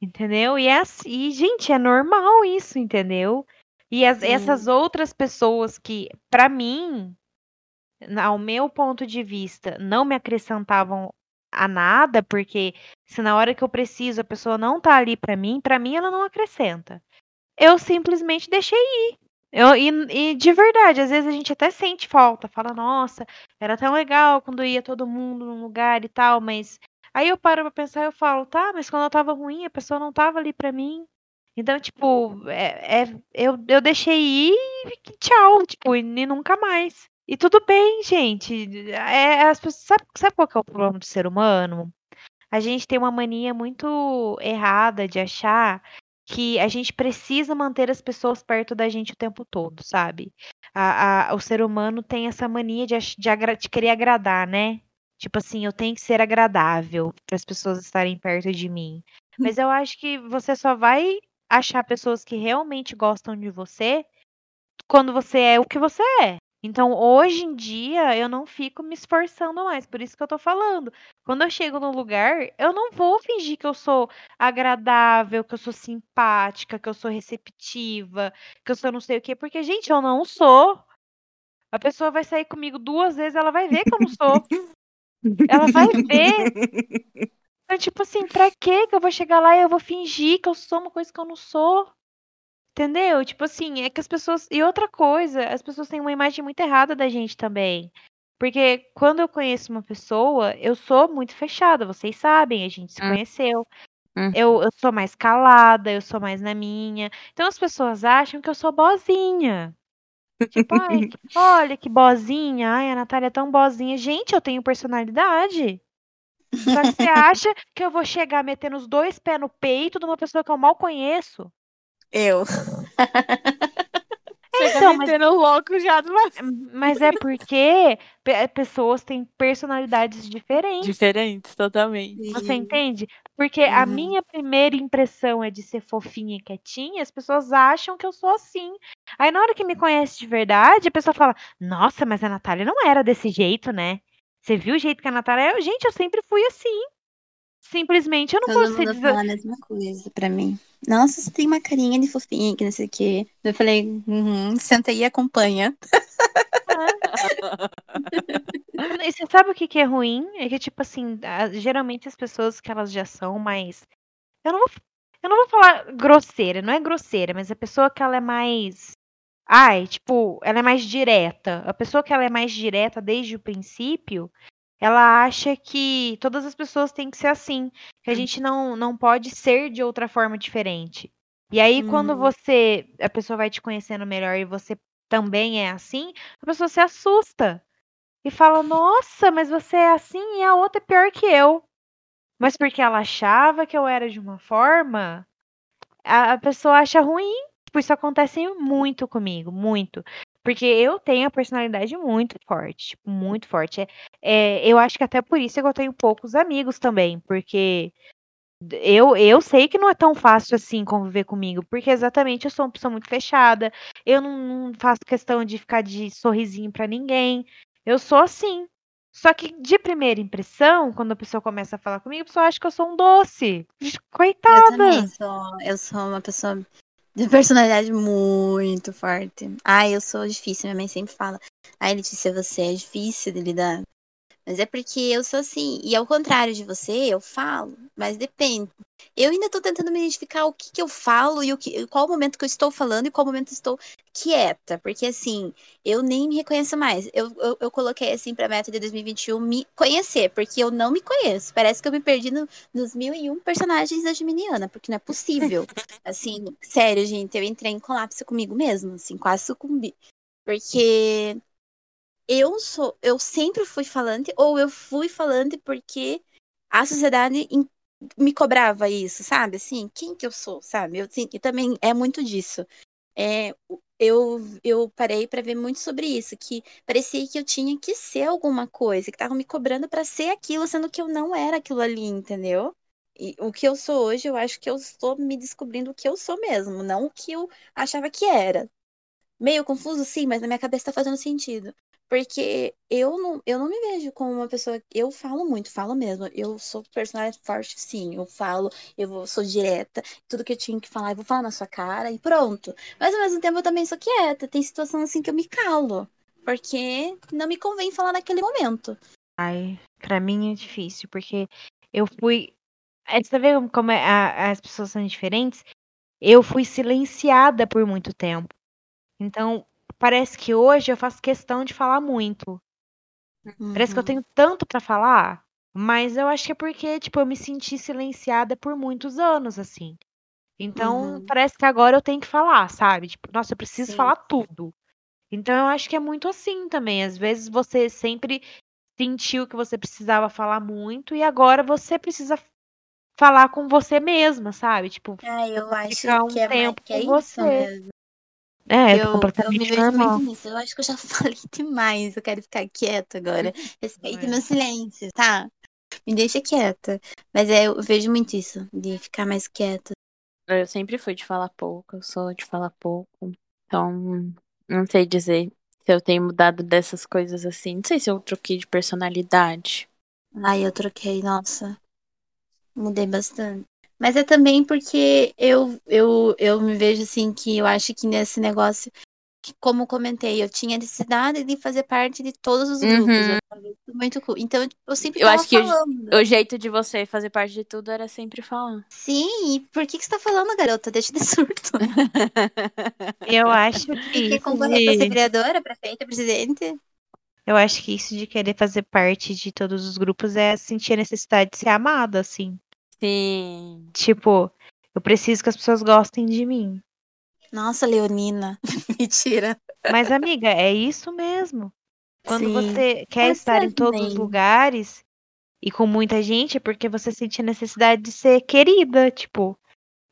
Entendeu? E é assim, e, gente, é normal isso, entendeu? E as- essas outras pessoas que, pra mim, ao meu ponto de vista, não me acrescentavam a nada, porque se na hora que eu preciso a pessoa não tá ali pra mim, pra mim ela não acrescenta. Eu simplesmente deixei ir. Eu, e, e de verdade, às vezes a gente até sente falta, fala, nossa, era tão legal quando ia todo mundo num lugar e tal, mas aí eu paro pra pensar e eu falo, tá, mas quando eu tava ruim, a pessoa não tava ali pra mim. Então, tipo, é, é- eu, eu deixei ir e tchau, tipo, e, e nunca mais. E tudo bem, gente. É, as pessoas, sabe, sabe qual é o problema do ser humano? A gente tem uma mania muito errada de achar que a gente precisa manter as pessoas perto da gente o tempo todo, sabe? A, a- o ser humano tem essa mania de, de, de querer agradar, né? Tipo assim, eu tenho que ser agradável para as pessoas estarem perto de mim. Mas eu acho que você só vai achar pessoas que realmente gostam de você quando você é o que você é. Então, hoje em dia, eu não fico me esforçando mais, por isso que eu tô falando. Quando eu chego num lugar, eu não vou fingir que eu sou agradável, que eu sou simpática, que eu sou receptiva, que eu sou não sei o quê, porque, gente, eu não sou. A pessoa vai sair comigo duas vezes, ela vai ver que eu não sou. Ela vai ver. Então, tipo assim, pra que eu vou chegar lá e eu vou fingir que eu sou uma coisa que eu não sou? Entendeu? Tipo assim, é que as pessoas. E outra coisa, as pessoas têm uma imagem muito errada da gente também. Porque quando eu conheço uma pessoa, eu sou muito fechada, vocês sabem, a gente se Hum. conheceu. Hum. Eu, eu sou mais calada, eu sou mais na minha. Então as pessoas acham que eu sou bozinha. Tipo, ai, olha que bozinha, ai, a Natália é tão bozinha. Gente, eu tenho personalidade. Só que você acha que eu vou chegar metendo os dois pés no peito de uma pessoa que eu mal conheço? Eu. Você Então, tá mas- louco já do Mas é porque pe- pessoas têm personalidades diferentes. Diferentes, totalmente. Você entende? Porque a Uhum. minha primeira impressão é de ser fofinha e quietinha, as pessoas acham que eu sou assim. Aí na hora que me conhece de verdade, a pessoa fala: Nossa, mas a Natália não era desse jeito, né? Você viu o jeito que a Natália é? Gente, eu sempre fui assim. Simplesmente eu não Todo vou ser mundo fala a mesma coisa pra mim. Nossa, você tem uma carinha de fofinha, que não sei o quê. Eu falei, uhum, senta aí e acompanha. E você sabe o que, que é ruim? É que, tipo assim, geralmente as pessoas que elas já são mais. Eu não vou, eu não vou falar grosseira, não é grosseira, mas a pessoa que ela é mais. Ai, tipo, ela é mais direta. A pessoa que ela é mais direta desde o princípio, ela acha que todas as pessoas têm que ser assim. Que a gente não, não pode ser de outra forma diferente. E aí, quando Uhum. você. A pessoa vai te conhecendo melhor e você também é assim, a pessoa se assusta e fala: Nossa, mas você é assim e a outra é pior que eu. Mas porque ela achava que eu era de uma forma, a, a pessoa acha ruim. Tipo, isso acontece muito comigo, muito. Porque eu tenho a personalidade muito forte, tipo, muito forte. É, é, eu acho que até por isso é eu tenho poucos amigos também, porque eu, eu sei que não é tão fácil assim conviver comigo, porque exatamente eu sou uma pessoa muito fechada, eu não, não faço questão de ficar de sorrisinho pra ninguém, eu sou assim. Só que de primeira impressão, quando a pessoa começa a falar comigo, a pessoa acha que eu sou um doce. Eu Coitada! também sou, eu sou uma pessoa de personalidade muito forte. Ai, eu sou difícil, minha mãe sempre fala. Ai, Letícia, você é difícil de lidar. Mas é porque eu sou assim. E ao contrário de você, eu falo, mas depende. Eu ainda tô tentando me identificar o que que eu falo e o que, qual o momento que eu estou falando e qual momento eu estou quieta. Porque assim, eu nem me reconheço mais. Eu, eu, eu coloquei assim pra meta de 2021 me conhecer, porque eu não me conheço. Parece que eu me perdi no, nos mil e um personagens da Geminiana, porque não é possível. Assim, sério, gente, eu entrei em colapso comigo mesmo, assim, quase sucumbi. Porque eu sou, eu sempre fui falante, ou eu fui falante porque a sociedade me cobrava isso, sabe? Assim, quem que eu sou, sabe? Eu, assim, também é muito disso. É, eu, eu parei pra ver muito sobre isso, que parecia que eu tinha que ser alguma coisa, que estavam me cobrando pra ser aquilo, sendo que eu não era aquilo ali, entendeu? E o que eu sou hoje, eu acho que eu estou me descobrindo o que eu sou mesmo, não o que eu achava que era. Meio confuso, sim, mas na minha cabeça tá fazendo sentido. Porque eu não, eu não me vejo como uma pessoa. Eu falo muito, falo mesmo. Eu sou personagem forte, sim. Eu falo, eu vou, sou direta. Tudo que eu tinha que falar, eu vou falar na sua cara e pronto. Mas ao mesmo tempo eu também sou quieta. Tem situação assim que eu me calo. Porque não me convém falar naquele momento. Ai, pra mim é difícil, porque eu fui. é, Você vê como- é- a- as pessoas são diferentes? Eu fui silenciada por muito tempo. Então, parece que hoje eu faço questão de falar muito. Parece que eu Uhum. tenho tanto pra falar, mas eu acho que é porque, tipo, eu me senti silenciada por muitos anos, assim. Então, Uhum. parece que agora eu tenho que falar, sabe? Tipo, nossa, eu preciso Sim. falar tudo. Então, eu acho que é muito assim também. Às vezes você sempre sentiu que você precisava falar muito e agora você precisa falar com você mesma, sabe? Tipo, Ah, eu acho ficar um que é, mais, tempo que é com isso você. mesmo. É, Eu, eu me completamente vejo normal. muito nisso. Eu acho que eu já falei demais. Eu quero ficar quieta agora. Respeite É. meu silêncio, tá? Me deixa quieta. Mas é, eu vejo muito isso, de ficar mais quieta. Eu sempre fui de falar pouco, eu sou de falar pouco. Então, não sei dizer se eu tenho mudado dessas coisas assim. Não sei se eu troquei de personalidade. Ai, eu troquei, nossa. Mudei bastante. Mas é também porque eu, eu, eu me vejo assim que eu acho que nesse negócio que, como comentei, eu tinha necessidade de fazer parte de todos os grupos. Uhum. Eu muito cool. Então, tipo, eu sempre Eu tava acho que eu- falando. O jeito de você fazer parte de tudo era sempre falar. Sim, e por que, que você tá falando, garota? Deixa de surto. Eu acho que quer concorrer pra ser vereadora, prefeita, presidente? eu acho que isso de querer fazer parte de todos os grupos é sentir a necessidade de ser amada, assim. Sim. Tipo, eu preciso que as pessoas gostem de mim. Nossa, Leonina. Mentira. Mas, amiga, é isso mesmo. Quando Sim. você quer Mas estar em todos os também. lugares e com muita gente, é porque você sente a necessidade de ser querida, tipo,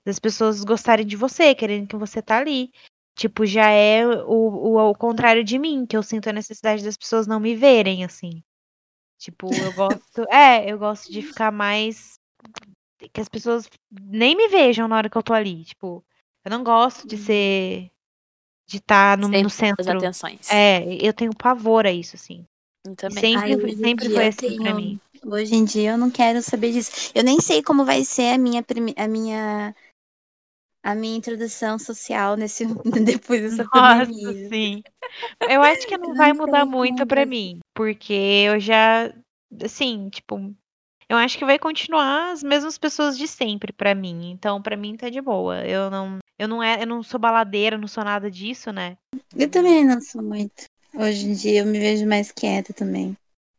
das pessoas gostarem de você, querendo que você tá ali. Tipo, já é o, o, o contrário de mim, que eu sinto a necessidade das pessoas não me verem, assim. Tipo, eu gosto. É, eu gosto de ficar mais. Que as pessoas nem me vejam na hora que eu tô ali. Tipo, eu não gosto de ser. De estar no, no as centro. atenções. É, eu tenho pavor a isso, assim. Eu também. Sempre, Ai, sempre foi assim pra tenho- mim. Hoje em dia eu não quero saber disso. Eu nem sei como vai ser a minha prime- a minha a minha introdução social nesse depois dessa Nossa, pandemia. sim. Eu acho que não vai mudar muito pra vai mim, porque eu já, assim, tipo, eu acho que vai continuar as mesmas pessoas de sempre pra mim. Então, pra mim tá de boa. Eu não, eu não é, eu não sou baladeira, não sou nada disso, né? Eu também não sou muito. Hoje em dia eu me vejo mais quieta também.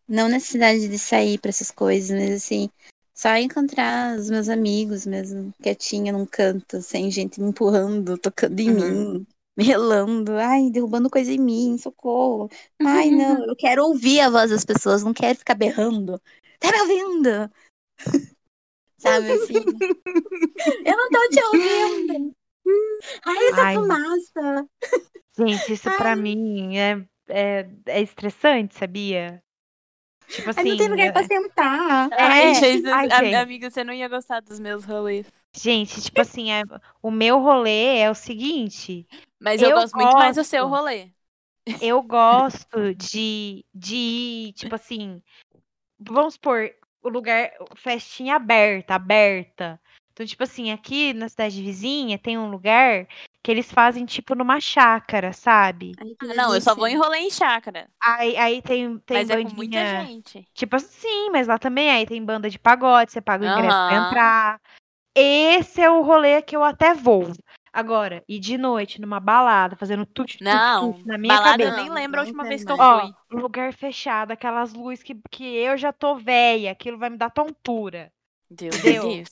Não necessidade de sair pra essas coisas, mas assim, só encontrar os meus amigos mesmo, quietinha num canto, sem gente me empurrando, tocando em Uhum. mim, me relando, ai, derrubando coisa em mim, socorro. Ai, não, eu quero ouvir a voz das pessoas, não quero ficar berrando. Tá me ouvindo? Sabe assim? Eu não tô te ouvindo. Ai, essa Ai. fumaça. Gente, isso pra mim é, é, é estressante, sabia? Tipo Ai, não assim, tem lugar pra sentar. Ai, É, Jesus, ai, a- gente. amiga, você não ia gostar dos meus rolês. gente, tipo assim, é- o meu rolê é o seguinte. Mas eu, Eu gosto muito mais do seu gosto. rolê. Eu gosto de, de ir, tipo assim, vamos supor, o lugar, festinha aberta, aberta. Então, tipo assim, aqui na cidade vizinha tem um lugar que eles fazem, tipo, numa chácara, sabe? Ah, não, eu só vou rolê em chácara. Aí, aí tem, tem mas é bandinha. com muita gente. Tipo assim, mas lá também aí tem banda de pagode, você paga o ingresso pra Aham. entrar. Esse é o rolê que eu até vou. Agora, ir de noite numa balada, fazendo tut, tut, Não, tut na minha balada cabeça. eu nem lembro a última vez que eu mais. fui. Ó, lugar fechado, aquelas luzes que, que eu já tô velha, aquilo vai me dar tontura. Deus me livre.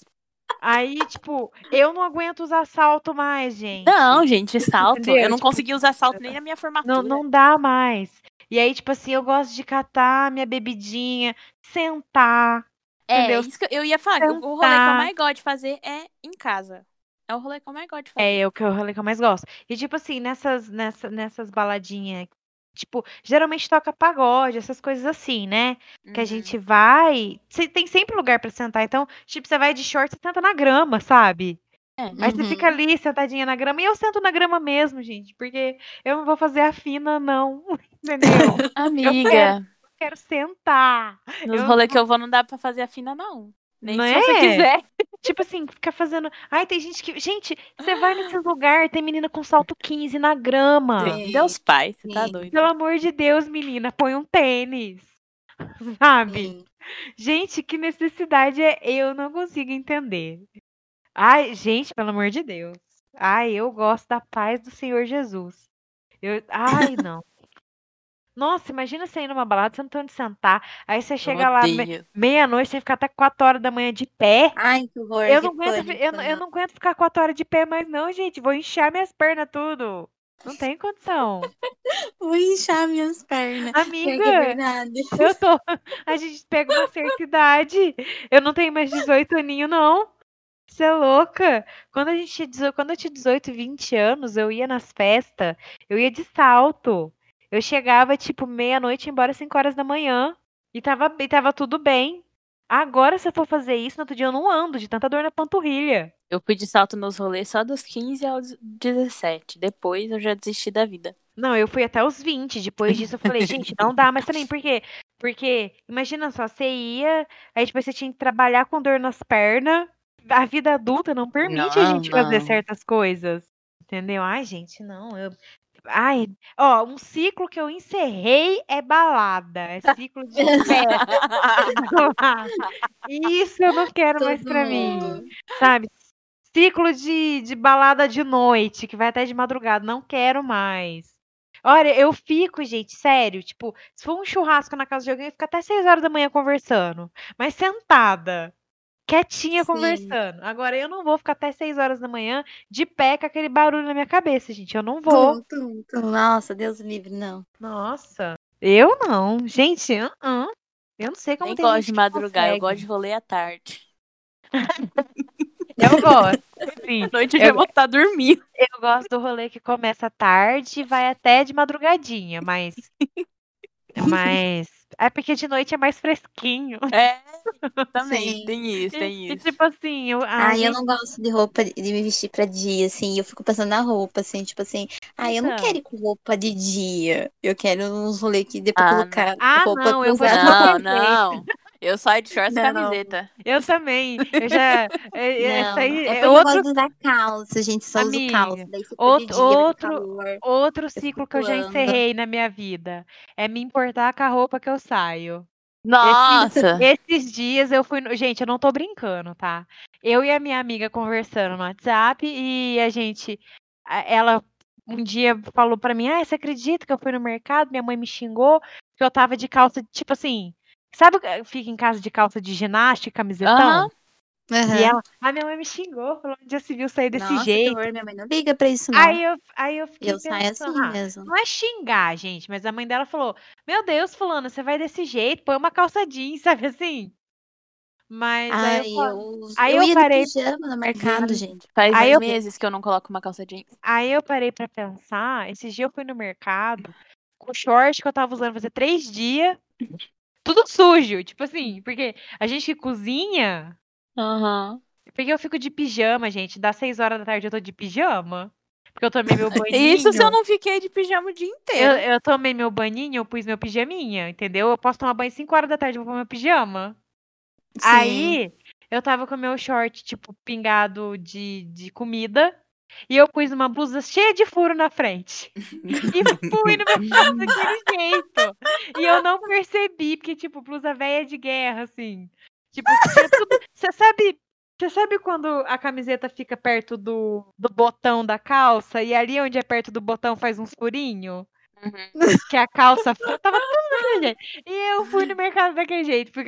Aí, tipo, eu não aguento usar salto mais, gente. Não, gente, salto. Entendeu? Eu não Tipo, consegui usar salto nem na minha formatura. Não, não dá mais. E aí, tipo assim, eu gosto de catar minha bebidinha, sentar. é, entendeu? isso que eu ia falar. que O rolê que eu Sentar. mais gosto de fazer é em casa. É o rolê que eu mais gosto de fazer. É o que eu rolê que eu mais gosto. E, tipo assim, nessas, nessa, nessas baladinhas, tipo, geralmente toca pagode, essas coisas assim, né? Que a Uhum. gente vai. cê- Tem sempre lugar pra sentar. Então, tipo, você vai de short, você senta na grama, sabe? É. Aí você fica Uhum. ali sentadinha na grama. E eu sento na grama mesmo, gente. Porque eu não vou fazer a fina, não. Entendeu? Amiga, Eu quero sentar. nos eu rolês que eu vou não dá pra fazer a fina, não. Nem Não se você é? quiser. Tipo assim, ficar fazendo. Ai, tem gente que. Gente, você vai nesses lugares, tem menina com salto 15 na grama. Sim. Deus pai, você tá doido. Pelo amor de Deus, menina, põe um tênis. Sabe? Sim. Gente, que necessidade é. Eu não consigo entender. Ai, gente, pelo amor de Deus. Ai, eu gosto da paz do Senhor Jesus. Eu... Ai, não. Nossa, imagina você ir numa balada, você não tem onde sentar. Aí você chega lá me- meia-noite, você fica até 4 horas da manhã de pé. Ai, que horror. Eu não, aguento, eu, não- eu não. aguento ficar 4 horas de pé mais, não, gente. Vou inchar minhas pernas tudo. Não tem condição. Vou inchar minhas pernas. É Amiga, verdade. eu tô. A gente pega uma certa idade. Eu não tenho mais 18 aninhos, não. Você é louca? Quando a gente tinha 18, quando eu tinha 18, 20 anos, eu ia nas festas, eu ia de salto. Eu chegava, tipo, meia-noite, ia embora às 5 horas da manhã. E tava, e tava tudo bem. Agora, se eu for fazer isso, no outro dia eu não ando, de tanta dor na panturrilha. Eu fui de salto nos rolês só dos 15 aos 17. Depois eu já desisti da vida. Não, eu fui até os 20. Depois disso, eu falei, gente, não dá mais também. Por quê? Porque, imagina só, você ia, aí depois você tinha que trabalhar com dor nas pernas. A vida adulta não permite a Não, gente fazer não. certas coisas. Entendeu? Ai, gente, não. Eu Ai, ó, um ciclo que eu encerrei é balada. É ciclo de festa. Isso eu não quero mais Todo pra mim. mundo. Sabe? Ciclo de, de balada de noite, que vai até de madrugada. Não quero mais. Olha, eu fico, gente, sério, tipo, se for um churrasco na casa de alguém, eu fico até 6 horas da manhã conversando. Mas sentada, quietinha Sim. conversando. Agora, eu não vou ficar até 6 horas da manhã de pé com aquele barulho na minha cabeça, gente. Eu não vou. Tum, tum, tum. Nossa, Deus me livre, não. Nossa, eu não. Gente, uh-uh. eu não sei como Nem tem gosto gente de madrugar, eu consegue. gosto de rolê à tarde. Eu gosto. Sim, À noite eu já Eu- vou estar dormindo. eu gosto do rolê que começa tarde e vai até de madrugadinha, mas. Mas. É porque de noite é mais fresquinho. É, também, Sim. tem isso, E, tem e, isso. tipo assim, eu, a Ai, eu não gosto de roupa, de me vestir pra dia, assim. Eu fico pensando na roupa, assim, tipo assim. Ai, eu não Então. quero ir com roupa de dia. Eu quero uns rolê que pra Ah, não. colocar Ah, roupa não, eu vou usar. Não, não. Eu saio de shorts e camiseta. Eu também. Eu já. é- é- Essa Não, aí é eu outro, usar calça, gente. Só uso calça. Amiga, for de outro- outro- calor. outro ciclo que eu já encerrei na minha vida. É me importar com a roupa que eu saio. Nossa! Esses dias eu fui. Gente, eu não tô brincando, tá? Eu e a minha amiga conversando no WhatsApp e a gente. Ela um dia falou pra mim: Ah, você acredita que eu fui no mercado? Minha mãe me xingou que eu tava de calça, tipo assim. Sabe, fica em casa de calça de ginástica, camisetão? Aham. Aham. E ela, a minha mãe me xingou, falou onde já se viu sair desse Nossa, jeito. horror, minha mãe não liga pra isso, não. Aí eu, aí eu fiquei eu saio assim pensando, ah, mesmo. não é xingar, gente, mas a mãe dela falou: Meu Deus, fulano, você vai desse jeito, põe uma calça jeans, sabe assim? Mas aí Ai, eu, fa- eu, aí eu eu parei- pijama no mercado, gente. Faz Aí eu- meses que eu não coloco uma calça jeans. aí eu parei pra pensar. Esses dias eu fui no mercado com o short que eu tava usando fazia três dias, tudo sujo, tipo assim, porque a gente que cozinha, Aham. porque eu fico de pijama, gente, das seis horas da tarde eu tô de pijama, porque eu tomei meu banhinho. Isso se eu não fiquei de pijama o dia Eu, inteiro. eu tomei meu baninho, eu pus meu pijaminha, entendeu? Eu posso tomar banho 5 horas da tarde, eu vou pôr meu pijama. Sim. Aí, eu tava com meu short, tipo, pingado de, de comida. E eu pus uma blusa cheia de furo na frente. E fui no mercado daquele jeito. E eu não percebi, porque, tipo, blusa velha de guerra, assim. Tipo, tinha tudo. Você sabe. Você sabe quando a camiseta fica perto do, do botão da calça e ali onde é perto do botão faz uns furinhos? Uhum. que a calça tava tudo daquele jeito. E eu fui no mercado daquele jeito, fui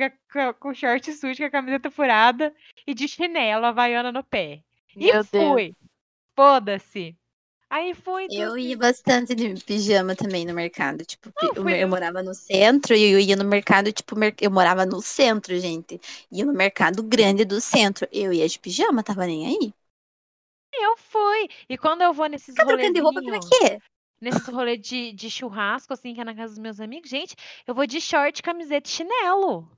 com, short sujo, com a camiseta furada e de chinelo, havaiana no pé. E Meu fui. Deus. Foda-se. Aí fui. Eu tudo- ia bastante de pijama também no mercado. Tipo, Não, eu, eu morava no centro e eu ia no mercado, tipo, mer- eu morava no centro, gente. Ia no mercado grande do centro. Eu ia de pijama, tava nem aí. Eu fui. E quando eu vou nesses Ficar trocando de roupa pra quê? nesses rolê de, de churrasco, assim, que é na casa dos meus amigos, gente, eu vou de short, camiseta e chinelo.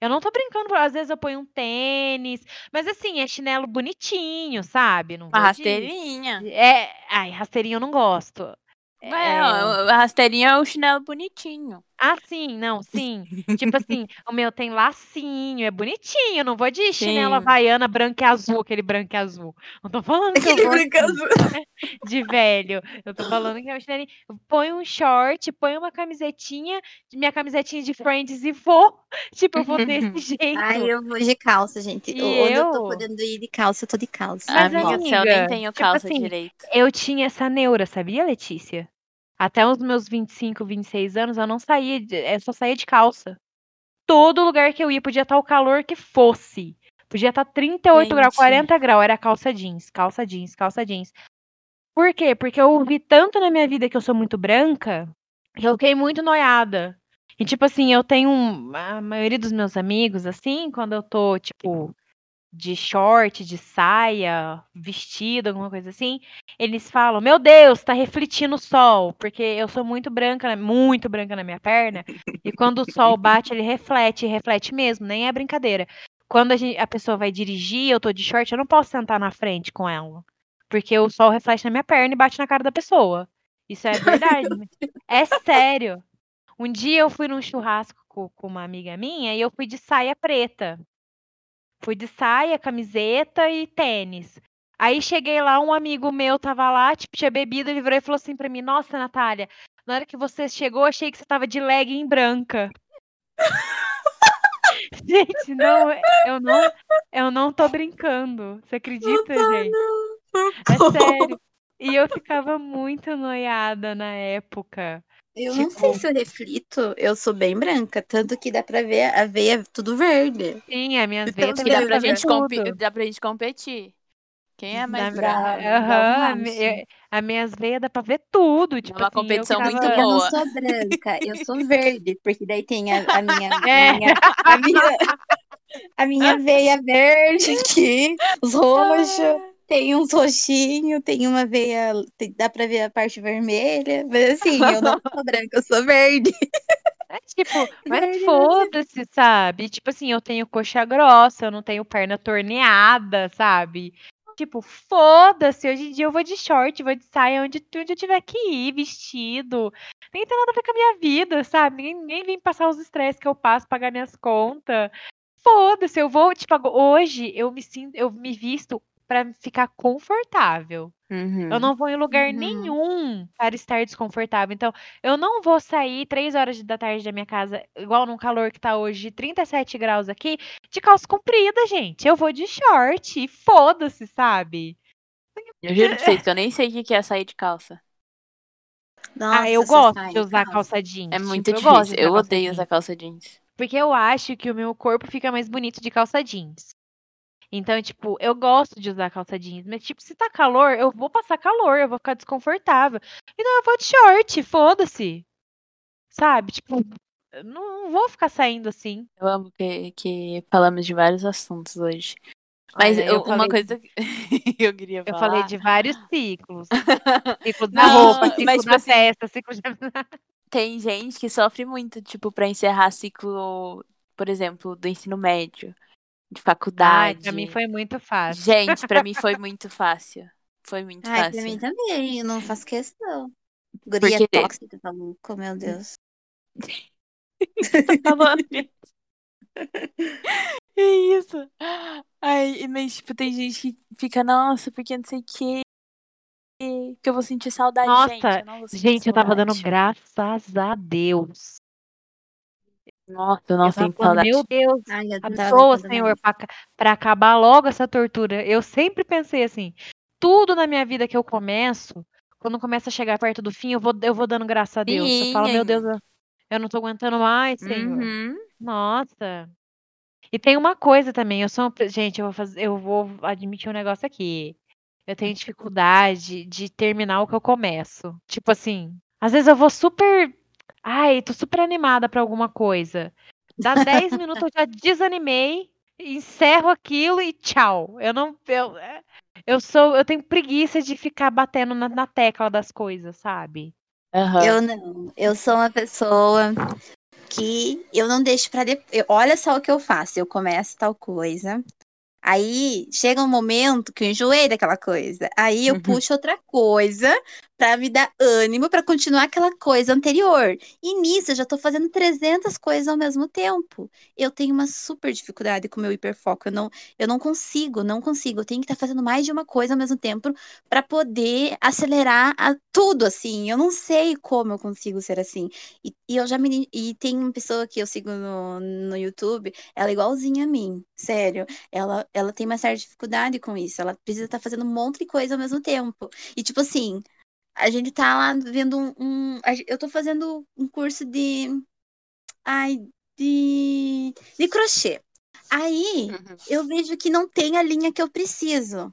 Eu não tô brincando, às vezes eu ponho um tênis, mas assim, é chinelo bonitinho, sabe? Não Uma vou de- rasteirinha. É, ai, rasteirinho eu não gosto. É, a rasteirinha é o chinelo bonitinho. Ah, sim, não, sim. Tipo assim, o meu tem lacinho, é bonitinho. Eu não vou de chinelo Sim. havaiana branca e azul, aquele branco e azul. Não tô falando que eu vou assim, de velho. Eu tô falando que é um chinelinho. Põe um short, põe uma camisetinha, minha camisetinha de Friends e vou. Tipo, eu vou desse jeito. Ai, eu vou de calça, gente. E Onde eu... tô eu? podendo ir de calça, eu tô de calça. Mas, Amiga céu, amiga, nem tenho tipo calça assim, direito. Eu tinha essa neura, sabia, Letícia? Até os meus 25, 26 anos, eu não saía, de- eu só saía de calça. Todo lugar que eu ia, podia estar o calor que fosse. Podia estar 38 graus, Gente. 40 graus, era calça jeans, calça jeans, calça jeans. Por quê? Porque eu ouvi tanto na minha vida que eu sou muito branca, que eu fiquei muito noiada. E, tipo assim, eu tenho. um- a maioria dos meus amigos, assim, quando eu tô, tipo, de short, de saia, vestido, alguma coisa assim, eles falam: Meu Deus, tá refletindo o sol. Porque eu sou muito branca, muito branca na minha perna. E quando o sol bate, ele reflete, reflete mesmo, nem é brincadeira. Quando a, gente- a pessoa vai dirigir, eu tô de short, eu não posso sentar na frente com ela. Porque o sol reflete na minha perna e bate na cara da pessoa. Isso é verdade. é sério. Um dia eu fui num churrasco co- com uma amiga minha e eu fui de saia preta. Fui de saia, camiseta e tênis. Aí cheguei lá, um amigo meu tava lá, tipo, tinha bebido, ele virou e falou assim pra mim: Nossa, Natália, na hora que você chegou, achei que você tava de legging branca. gente, não, eu não, eu não tô brincando. Você acredita, gente? É sério. E eu ficava muito noiada na época. Eu não Tipo- sei se eu reflito, eu sou bem branca, tanto que dá pra ver a veia tudo verde. Sim, as minhas Então, veias também dá pra, dá pra ver gente compi- dá pra gente competir. Quem é mais brava? Um Aham, eu- as minhas veias dá pra ver tudo. Tipo uma assim, eu competição muito ficava- Eu não boa. sou branca, eu sou verde, porque daí tem a, a minha, É. a minha, a minha, a minha veia verde aqui, os roxos, tem uns roxinhos, tem uma veia, tem- dá pra ver a parte vermelha, mas assim, eu não sou branca, eu sou verde. É tipo, mas foda-se, sabe? Tipo assim, eu tenho coxa grossa, eu não tenho perna torneada, sabe? Tipo, foda-se, hoje em dia eu vou de short, vou de saia, onde, onde eu tiver que ir, vestido. Nem tem nada a ver com a minha vida, sabe? Ninguém, ninguém vem passar os estresses que eu passo, pagar minhas contas. Foda-se, eu vou, tipo, hoje eu me sinto, eu me visto pra ficar confortável. Uhum. Eu não vou em lugar Uhum. nenhum para estar desconfortável. Então, eu não vou sair três horas da tarde da minha casa, igual num calor que tá hoje, 37 graus aqui, de calça comprida, gente. Eu vou de short, e foda-se, sabe? Eu juro pra vocês que eu nem sei o que é sair de calça. Nossa, ah, eu gosto sai de usar calça. calça jeans. É tipo, muito eu de difícil. Eu calça odeio jeans. usar calça jeans. Porque eu acho que o meu corpo fica mais bonito de calça jeans. Então, tipo, eu gosto de usar calça jeans, mas, tipo, se tá calor, eu vou passar calor, eu vou ficar desconfortável. Então, eu vou de short, foda-se. Sabe? Tipo, eu não vou ficar saindo assim. Eu amo que, que falamos de vários assuntos hoje. Mas Olha, eu eu- uma coisa que eu queria Eu falar. falei de vários ciclos. Ciclo da Não, roupa, ciclo mas, tipo da assim, festa, ciclo de... Tem gente que sofre muito, tipo, pra encerrar ciclo, por exemplo, do ensino médio, de Ai, faculdade. pra mim foi muito fácil. Gente, pra mim foi muito fácil. Foi muito Ai, fácil. pra mim também, eu não faço questão. Guria Porque- tóxica, tá louco, meu Deus. tá falando, gente? Que isso? Ai, mas, tipo, tem gente que fica, nossa, porque não sei o quê. Que eu vou sentir saudade, Nossa, gente. Eu não vou sentir Gente, eu tava dando graças a Deus. Nossa, eu não sinto saudade. meu Deus, Ai, abençoa, tentando Senhor, pra acabar logo essa tortura. Eu sempre pensei assim, tudo na minha vida que eu começo, quando começa a chegar perto do fim, eu vou, eu vou dando graças a Deus. Eu falo, meu Sim. Deus, eu, eu não tô aguentando mais, Senhor. Uhum. Nossa. E tem uma coisa também, eu sou gente, eu vou fazer, eu vou admitir um negócio aqui. Eu tenho dificuldade de terminar o que eu começo. Tipo assim, às vezes eu vou super, ai, tô super animada pra alguma coisa. Dá 10 minutos eu já desanimei, encerro aquilo e tchau. Eu não eu, é, eu sou, eu tenho preguiça de ficar batendo na, na tecla das coisas, sabe? Aham. Eu não. Eu sou uma pessoa que eu não deixo pra depois. Olha só o que eu faço. Eu começo tal coisa. Aí chega um momento que eu enjoei daquela coisa. Aí eu Uhum. puxo outra coisa pra me dar ânimo pra continuar aquela coisa anterior. E nisso eu já tô fazendo 300 coisas ao mesmo tempo. Eu tenho uma super dificuldade com o meu hiperfoco. Eu não, eu não consigo, não consigo. Eu tenho que estar fazendo mais de uma coisa ao mesmo tempo pra poder acelerar a tudo assim. Eu não sei como eu consigo ser assim. E, e eu já me e tem uma pessoa que eu sigo no, no YouTube, ela é igualzinha a mim, sério. Ela, ela tem uma certa dificuldade com isso. Ela precisa estar fazendo um monte de coisa ao mesmo tempo. E tipo assim, a gente tá lá vendo um, um- eu tô fazendo um curso de ai de de crochê. Aí Uhum. eu vejo que não tem a linha que eu preciso.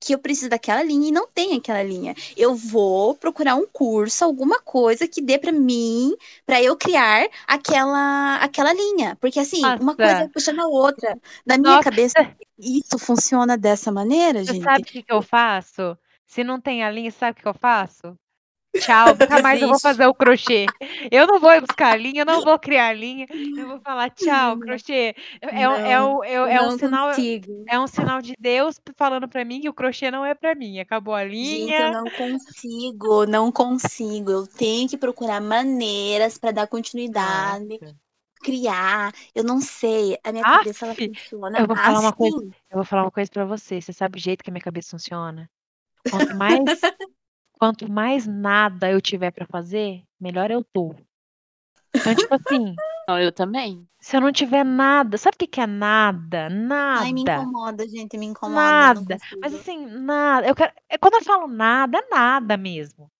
Que eu preciso daquela linha e não tem aquela linha. Eu vou procurar um curso, alguma coisa que dê pra mim, pra eu criar aquela aquela linha, porque assim, uma Nossa. coisa vai puxando a outra. Na minha Nossa. cabeça, isso funciona dessa maneira, Você gente. sabe o que eu faço? Se não tem a linha, sabe o que eu faço? Tchau, nunca mais eu vou fazer o crochê. Eu não vou buscar a linha, eu não vou criar a linha. Eu vou falar tchau, crochê. É, um- é, Não, um- é, é um sinal, é um sinal de Deus falando pra mim que o crochê não é pra mim. Acabou a Gente, eu linha. não consigo, não consigo. Eu tenho que procurar maneiras pra dar continuidade. Nossa. criar. Eu não sei. A minha cabeça ela funciona eu vou falar uma coisa. assim. Eu vou falar uma coisa pra você. Você sabe o jeito que a minha cabeça funciona? Quanto mais, quanto mais nada eu tiver pra fazer, melhor eu tô. Então, tipo assim, Não, eu também. se eu não tiver nada, sabe o que que é nada? Ai, me Nada. incomoda, gente, me incomoda. Nada. Mas assim, nada. Eu quero, é quando eu falo nada, é nada mesmo.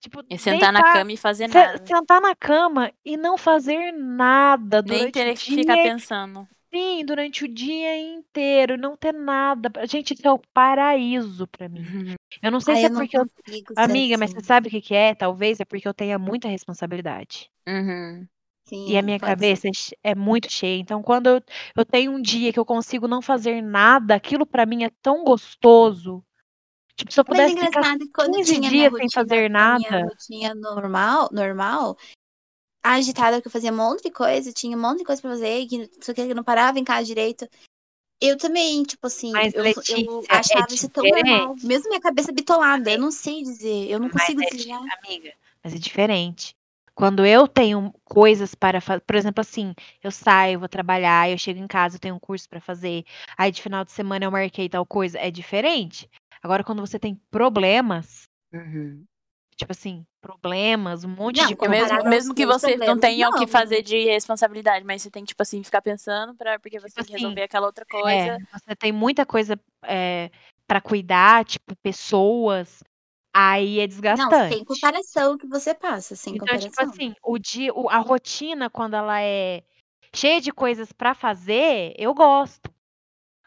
Tipo, E sentar na deitar, cama e fazer nada. sentar na cama e não fazer nada Nem durante ter o que ficar pensando. Sim, durante o dia inteiro, não ter nada. Gente, isso é o paraíso pra mim. Eu não sei Ai, se é porque eu. Amiga, mas assim. você sabe o que que é? Talvez é porque eu tenha muita responsabilidade. Uhum. E a Sim, minha pode ser. cabeça é é muito cheia. Então, quando eu, eu tenho um dia que eu consigo não fazer nada, aquilo pra mim é tão gostoso. Tipo, se eu Mas pudesse ficar engraçado que quando 15 tinha minha dias sem fazer a minha nada. rotina normal, normal, agitada que eu fazia um monte de coisa, tinha um monte de coisa pra fazer, que não sei o que, que eu não parava em casa direito. Eu também, tipo assim, Mas, eu, Letícia, eu é achava isso tão normal. Mesmo minha cabeça bitolada, eu não sei dizer, eu não Mas consigo é, di- desligar. amiga, mas é diferente. Quando eu tenho coisas para fazer, por exemplo, assim, eu saio, vou trabalhar, eu chego em casa, eu tenho um curso para fazer, aí de final de semana eu marquei tal coisa, é diferente. Agora, quando você tem problemas, Uhum. Tipo assim, problemas, um monte Não, de coisa. mesmo, mesmo que você não tenha o que não. fazer de responsabilidade, mas você tem que, tipo assim, ficar pensando pra, porque você Tipo tem que assim, resolver aquela outra É, coisa. você tem muita coisa é, para cuidar, tipo, pessoas, aí é Não, sem desgastante. comparação que você passa, sem Então, tipo comparação. assim, o dia, o- a rotina, quando ela é cheia de coisas pra fazer, eu gosto.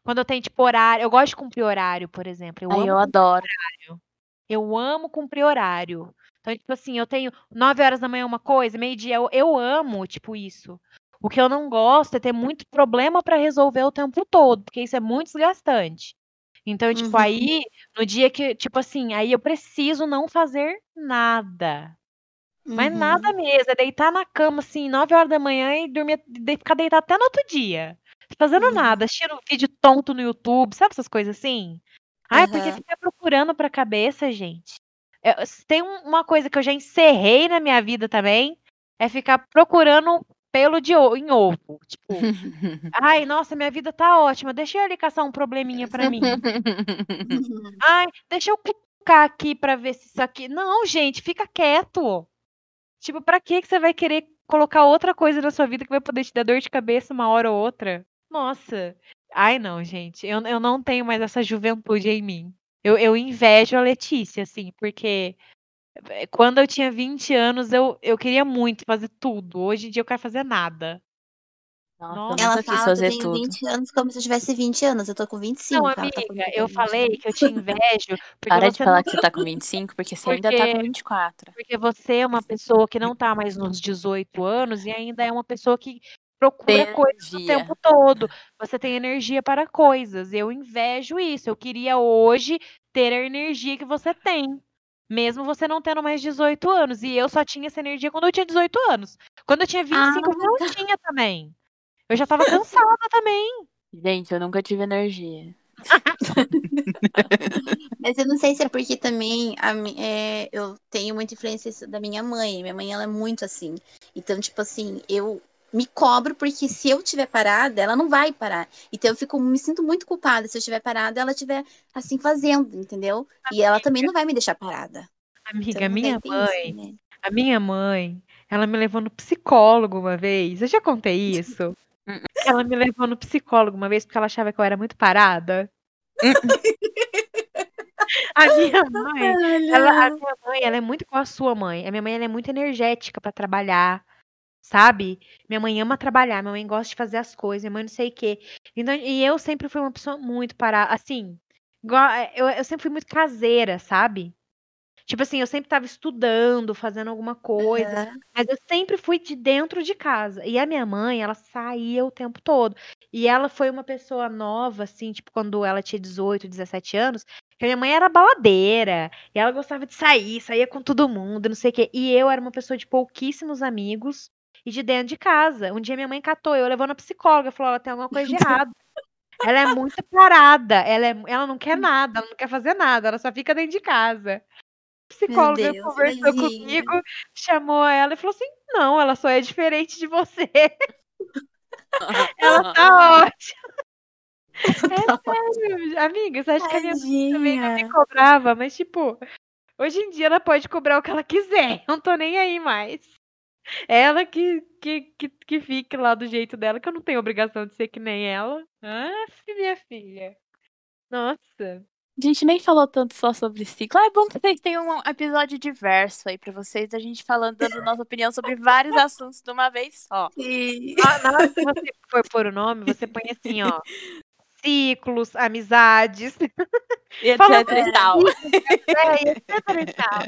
Quando eu tenho, tipo, horário, eu gosto de cumprir horário, por exemplo. Eu amo eu adoro. horário. Eu amo cumprir horário. Então, tipo assim, eu tenho 9 horas da manhã uma coisa, meio-dia, eu, eu amo, tipo, isso. O que eu não gosto é ter muito problema pra resolver o tempo todo, porque isso é muito desgastante. Então, tipo, Uhum. aí, no dia que, tipo assim, aí eu preciso não fazer nada. Mas nada Uhum. mesmo, é deitar na cama, assim, 9 horas da manhã e dormir, de- ficar deitado até no outro dia. Fazendo Uhum. nada, assistindo vídeo tonto no YouTube, sabe essas coisas assim? Ai, porque Aham. fica procurando pra cabeça, gente. É, s- tem um- uma coisa que eu já encerrei na minha vida também, é ficar procurando pelo de em ovo. Tipo, ai, nossa, minha vida tá ótima, deixa eu ali caçar um probleminha pra mim. Uhum. Ai, deixa eu clicar aqui pra ver se isso aqui. Não, gente, fica quieto. Tipo, pra que que você vai querer colocar outra coisa na sua vida que vai poder te dar dor de cabeça uma hora ou outra? Nossa. Ai, não, gente. Eu, eu não tenho mais essa juventude em mim. Eu, eu invejo a Letícia, assim, porque eh, quando eu tinha 20 anos, eu, eu queria muito fazer tudo. Hoje em dia eu quero fazer nada. Nossa. Ela fala que eu fazer tenho tudo. 20 anos como se eu tivesse 20 anos. Eu tô com 25, Não, tá amiga, que eu eu tenho 20 falei que eu te invejo porque Para de você falar não. que você tá com 25, porque você ainda tá com Porque 24. Porque você é uma pessoa que não tá mais nos 18 anos e ainda é uma pessoa que procura Tem coisas o tempo todo. Você tem energia para coisas. Eu invejo isso. Eu queria hoje ter a energia que você tem. Mesmo você não tendo mais 18 anos. E eu só tinha essa energia quando eu tinha 18 anos. Quando eu tinha Ah, 25, eu não tinha também. Eu já tava cansada também. Gente, eu nunca tive energia. mas eu não sei se é porque também a é, eu tenho muita influência da minha mãe. Minha mãe, ela é muito assim. Então, tipo assim, eu me cobro porque se eu tiver parada, ela não vai parar. Então, eu fico, me sinto muito culpada se eu estiver parada, ela estiver assim fazendo, entendeu? E ela também não vai me deixar parada. Amiga, Então, a minha tem isso, mãe, né? a minha mãe, ela me levou no psicólogo uma vez. Eu já contei isso. Hum. Ela me levou no psicólogo uma vez porque ela achava que eu era muito parada. A minha mãe, ela, a minha mãe, ela é muito igual a sua mãe. A minha mãe, ela é muito energética pra trabalhar, sabe? Minha mãe ama trabalhar, minha mãe gosta de fazer as coisas, minha mãe não sei o quê. Então, e eu sempre fui uma pessoa muito parada, assim, eu, eu sempre fui muito caseira, sabe? Tipo assim, eu sempre estava estudando, fazendo alguma coisa, Aham. mas eu sempre fui de dentro de casa. E a minha mãe, ela saía o tempo todo. E ela foi uma pessoa nova, assim, tipo, quando ela tinha 18, 17 anos, que a minha mãe era baladeira, e ela gostava de sair, saía com todo mundo, não sei o quê. E eu era uma pessoa de pouquíssimos amigos e de dentro de casa. Um dia minha mãe catou eu, levou na psicóloga, falou: ela tem alguma coisa de errado. Ela é muito parada, ela, é, ela não quer nada, ela não quer fazer nada, ela só fica dentro de casa Meu psicóloga Deus, conversou tadinha. comigo, chamou ela e falou assim: não, ela só é diferente de você. Ela tá ótima. É sério, amiga, você acha que a minha mãe também não me Tadinha. cobrava? Mas, tipo, hoje em dia ela pode cobrar o que ela quiser. Não tô nem aí mais. Ela que, que, que, que fique lá do jeito dela, que eu não tenho obrigação de ser que nem ela. Ah, minha filha. Nossa. A gente nem falou tanto só sobre ciclo. Ah, é bom que vocês tenham um episódio diverso aí pra vocês, a gente falando, dando nossa opinião sobre vários assuntos de uma vez só. E... Na na hora que você for pôr o nome, você põe assim, ó. Ciclos, amizades. E etc Fala e tal. É, etc e tal.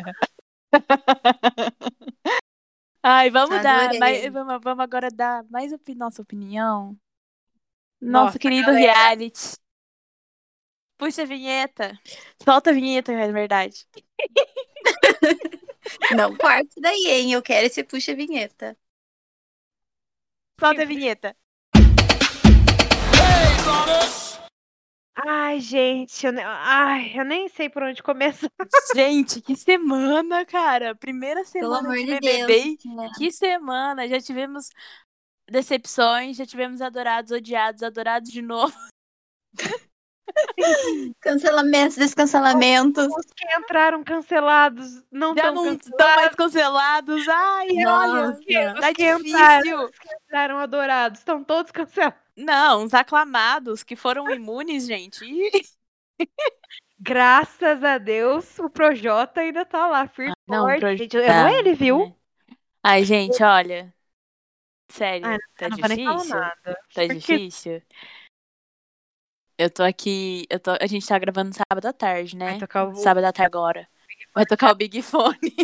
Ai, vamos dar. Adorei. mais- vamos, vamos agora dar mais opi nossa opinião. Nossa, Nosso querido reality. Puxa a vinheta. Solta a vinheta, é verdade. Não corte daí, hein? Eu quero esse puxa vinheta. Solta a vinheta. Ai, gente, eu, ne- ai, eu nem sei por onde começar. Gente, que semana, cara. Primeira Pelo semana amor de de BBB. Deus. né? Que semana. Já tivemos decepções, já tivemos adorados, odiados, adorados de novo. Cancelamentos, descancelamentos. Os que entraram cancelados não Já estão não estão cancelados, mais cancelados. Ai, olha. Nossa. Tá Os que entraram. difícil. entraram adorados, estão todos cancelados. Não, os aclamados que foram imunes, gente. Graças a Deus, o Projota ainda tá lá, firme e não, o forte. Projota, Gente, errou ele, viu? Ai, gente, olha. Sério, Ai, tá não difícil. nada. Tá difícil. Eu tô aqui. Eu tô, a gente tá gravando sábado à tarde, né? Vai tocar o Sábado à tarde agora. Vai tocar o Big Fone.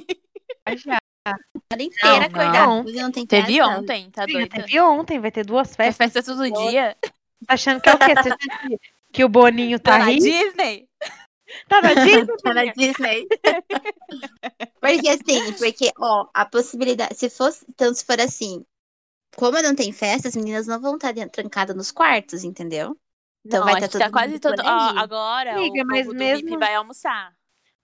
já. Semana inteira Não, acordado. não. Não tem Teve festa. ontem, tá Sim, doida? teve ontem, vai ter duas festas. festa todo dia? Tá achando que é o quê? Você que- o Boninho tá Tá na rindo? Disney? Tá na Disney? Tá na Disney. porque assim, porque, ó, a possibilidade, se fosse, então se for assim, como não tem festa, as meninas não vão estar trancadas nos quartos, entendeu? Então não, vai tá que tá todo quase mundo todo. Ó, agora Amiga, o mas povo do mesmo- VIP vai almoçar.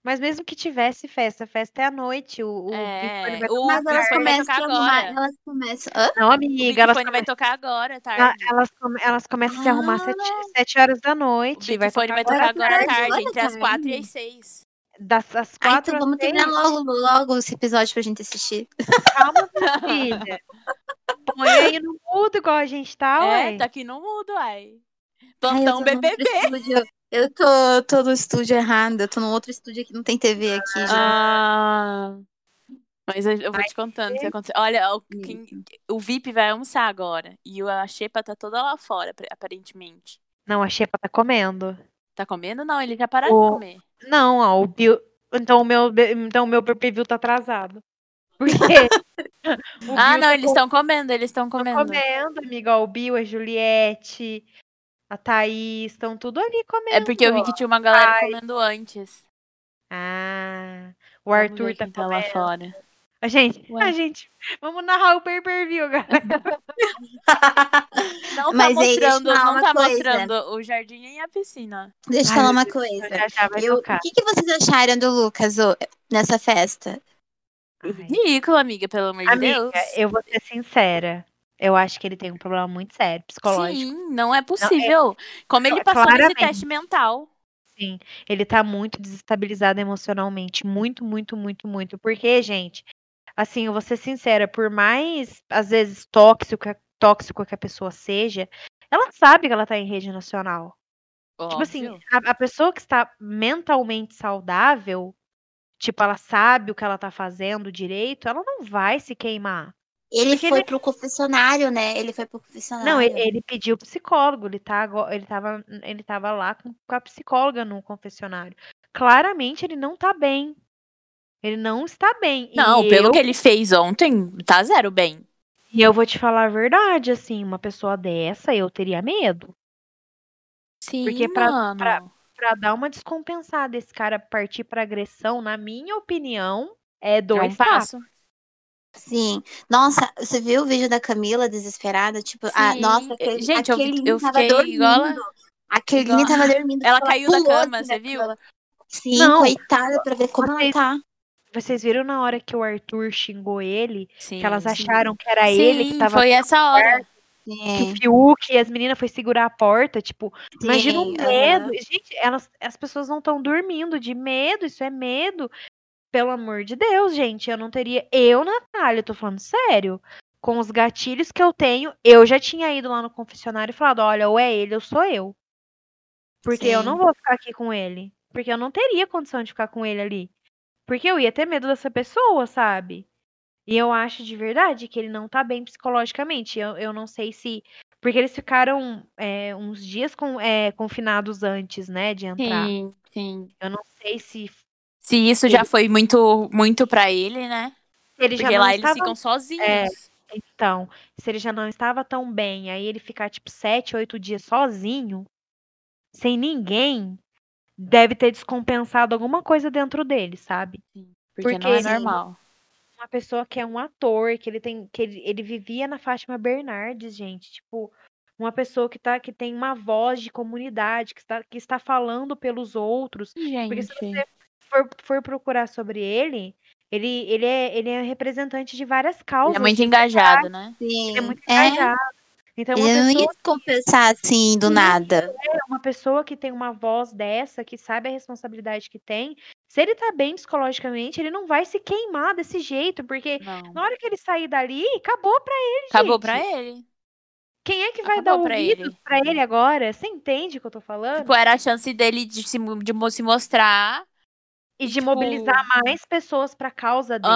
Mas mesmo que tivesse festa, festa é à noite. O, o É, vai o tocar Mas elas começam tocar arrumar, agora. elas começam. Hã? Não, O amiga, Big elas, come- vai tocar agora, tarde. elas, come- elas começam a se arrumar às sete, Ah. sete horas da O noite. Big vai Fone vai tocar agora à tarde, tarde, entre as quatro e as seis. Das às Ah, quatro então vamos terminar logo, logo esse episódio pra gente assistir. Calma, filha. Põe aí no mudo igual a gente tá, É, ué. tá aqui no mudo, ai. Ai, Plantão BBB. estúdio. Eu tô, tô no estúdio errado. Eu tô num outro estúdio que não tem TV aqui já. Ah. Mas eu, eu vou te contando se ter. acontecer. Olha, o, quem- o VIP vai almoçar agora. E o- a Xepa tá toda lá fora, aparentemente. Não, a Xepa tá comendo. Tá comendo? Não, ele já parou O- de comer. Não, ó, o Bill. Então o meu, então o meu preview tá atrasado. Por quê? O Ah, não, tá eles estão comendo, eles estão comendo. comendo, amiga. Ó, o Bill, a Juliette, a Thaís, estão tudo ali comendo. É porque eu vi que tinha uma galera Ai. comendo antes. Ah, o Vamos Arthur tá tá lá fora. A gente, Ué. a gente, vamos narrar o pay-per-view, galera. Não tá Mas aí, eu mostrando, falar não tá coisa. mostrando o jardim nem a piscina. Deixa eu falar uma coisa. Já já vai Eu- o que, que vocês acharam do Lucas ô, nessa festa? Ai. Ridículo, amiga, pelo amor de Amiga, Deus. eu vou ser sincera. Eu acho que ele tem um problema muito sério, psicológico. Sim, não é possível. Como ele passou nesse claramente. teste mental. Sim, ele tá muito desestabilizado emocionalmente, muito, muito, muito, muito. Porque, gente, assim, eu vou ser sincera, por mais, às vezes, tóxico, tóxico que a pessoa seja, ela sabe que ela tá em rede nacional. Tipo assim, óbvio. a, a pessoa que está mentalmente saudável, tipo, ela sabe o que ela tá fazendo direito, ela não vai se queimar. Ele Porque foi ele- pro confessionário, né? Ele foi pro confessionário. Não, ele, ele pediu psicólogo, ele, tá, ele, tava, ele tava lá com, com a psicóloga no confessionário. Claramente ele não tá bem. Ele não está bem. Não, e pelo eu, que ele fez ontem, tá zero bem. E eu vou te falar a verdade, assim, uma pessoa dessa, eu teria medo. Sim, Porque pra- mano. pra- Pra dar uma descompensada, esse cara partir pra agressão, na minha opinião, é É dois um passos. Sim. Nossa, você viu o vídeo da Camila desesperada? Tipo, a, Sim. nossa, Eh, aquele, gente, eu aquele eu tava fiquei dormindo. igual ela- A Kerline tava dormindo. Ela porque caiu da cama, assim você viu? cama. Sim, Não, coitada, pra ver como vocês- ela tá. Vocês viram na hora que o Arthur xingou ele, Sim. que elas sim. acharam que era ele que Sim, tava foi essa hora. que o Sim, Fiuk e as meninas foi segurar a porta, tipo, imagina o sim, medo. Gente, elas, as pessoas não estão dormindo de medo, isso é medo. Pelo amor de Deus, gente, eu não teria. Eu, Natália, tô falando sério. Com os gatilhos que eu tenho, eu já tinha ido lá no confessionário e falado: olha, ou é ele ou sou eu. Porque eu não Sim. vou ficar aqui com ele. Porque eu não teria condição de ficar com ele ali. Porque eu ia ter medo dessa pessoa, sabe? E eu acho de verdade que ele não tá bem psicologicamente. Eu, eu não sei se. Porque eles ficaram é, uns dias com, é, confinados antes, né, de entrar. Sim, sim. Eu não sei se Se isso já foi muito, muito pra ele, né? ele já Porque não lá eles estava. ficam sozinhos. É. Então, se ele já não estava tão bem, aí ele ficar tipo sete, oito dias sozinho, sem ninguém, deve ter descompensado alguma coisa dentro dele, sabe? Porque, porque não é normal. uma pessoa que é um ator, que ele tem, que ele, ele vivia na Fátima Bernardes, gente, tipo, uma pessoa que tá, que tem uma voz de comunidade, que está, que está falando pelos outros. Porque se Gente. você for, for procurar sobre ele, ele, ele, é, ele é representante de várias causas. Ele é muito engajado, né? Sim. Ele é muito É, engajado. Então, uma ele não pessoa, ia descompensar assim do Sim. nada. uma pessoa que tem uma voz dessa, que sabe a responsabilidade que tem, se ele tá bem psicologicamente, ele não vai se queimar desse jeito, porque Não. na hora que ele sair dali, acabou pra ele, Acabou gente. pra ele. Quem é que vai Acabou dar pra ouvidos ele. pra ele agora? Você entende o que eu tô falando? Tipo, era a chance dele de se, de se mostrar. E de tipo- mobilizar mais pessoas pra causa dele.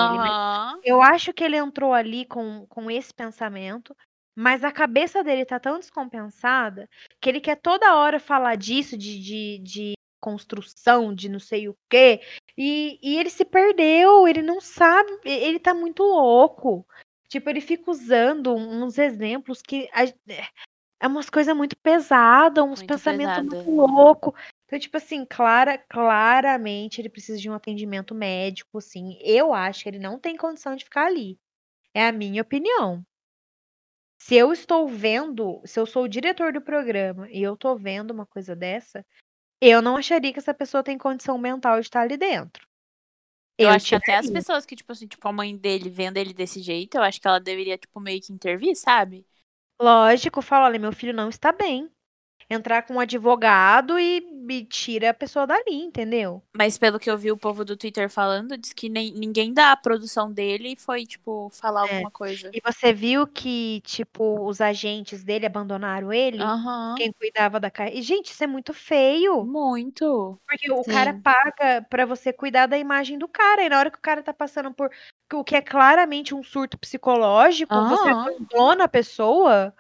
Eu acho que ele entrou ali com, com esse pensamento, mas a cabeça dele tá tão descompensada que ele quer toda hora falar disso, de, de, de construção, de não sei o quê. E, e ele se perdeu, ele não sabe, ele tá muito louco. Tipo, ele fica usando uns exemplos que. a- é umas coisas muito pesadas, uns Muito pensamentos pesada. muito loucos. Então, tipo assim, clara, claramente ele precisa de um atendimento médico, assim. Eu acho que ele não tem condição de ficar ali. É a minha opinião. Se eu estou vendo, se eu sou o diretor do programa e eu tô vendo uma coisa dessa, eu não acharia que essa pessoa tem condição mental de estar ali dentro. Eu, acho que até as pessoas que, tipo assim, tipo, a mãe dele vendo ele desse jeito, eu acho que ela deveria, tipo, meio que intervir, sabe? Lógico, fala, olha, meu filho não está bem. Entrar com um advogado e, e tira a pessoa dali, entendeu? Mas pelo que eu vi o povo do Twitter falando, diz que nem, ninguém da produção dele foi, tipo, falar É. alguma coisa. E você viu que, tipo, os agentes dele abandonaram ele? Aham. Quem cuidava da casa. E, gente, isso é muito feio. Muito. Porque o cara Sim. paga pra você cuidar da imagem do cara. E na hora que o cara tá passando por o que é claramente um surto psicológico, você Aham. abandona a pessoa,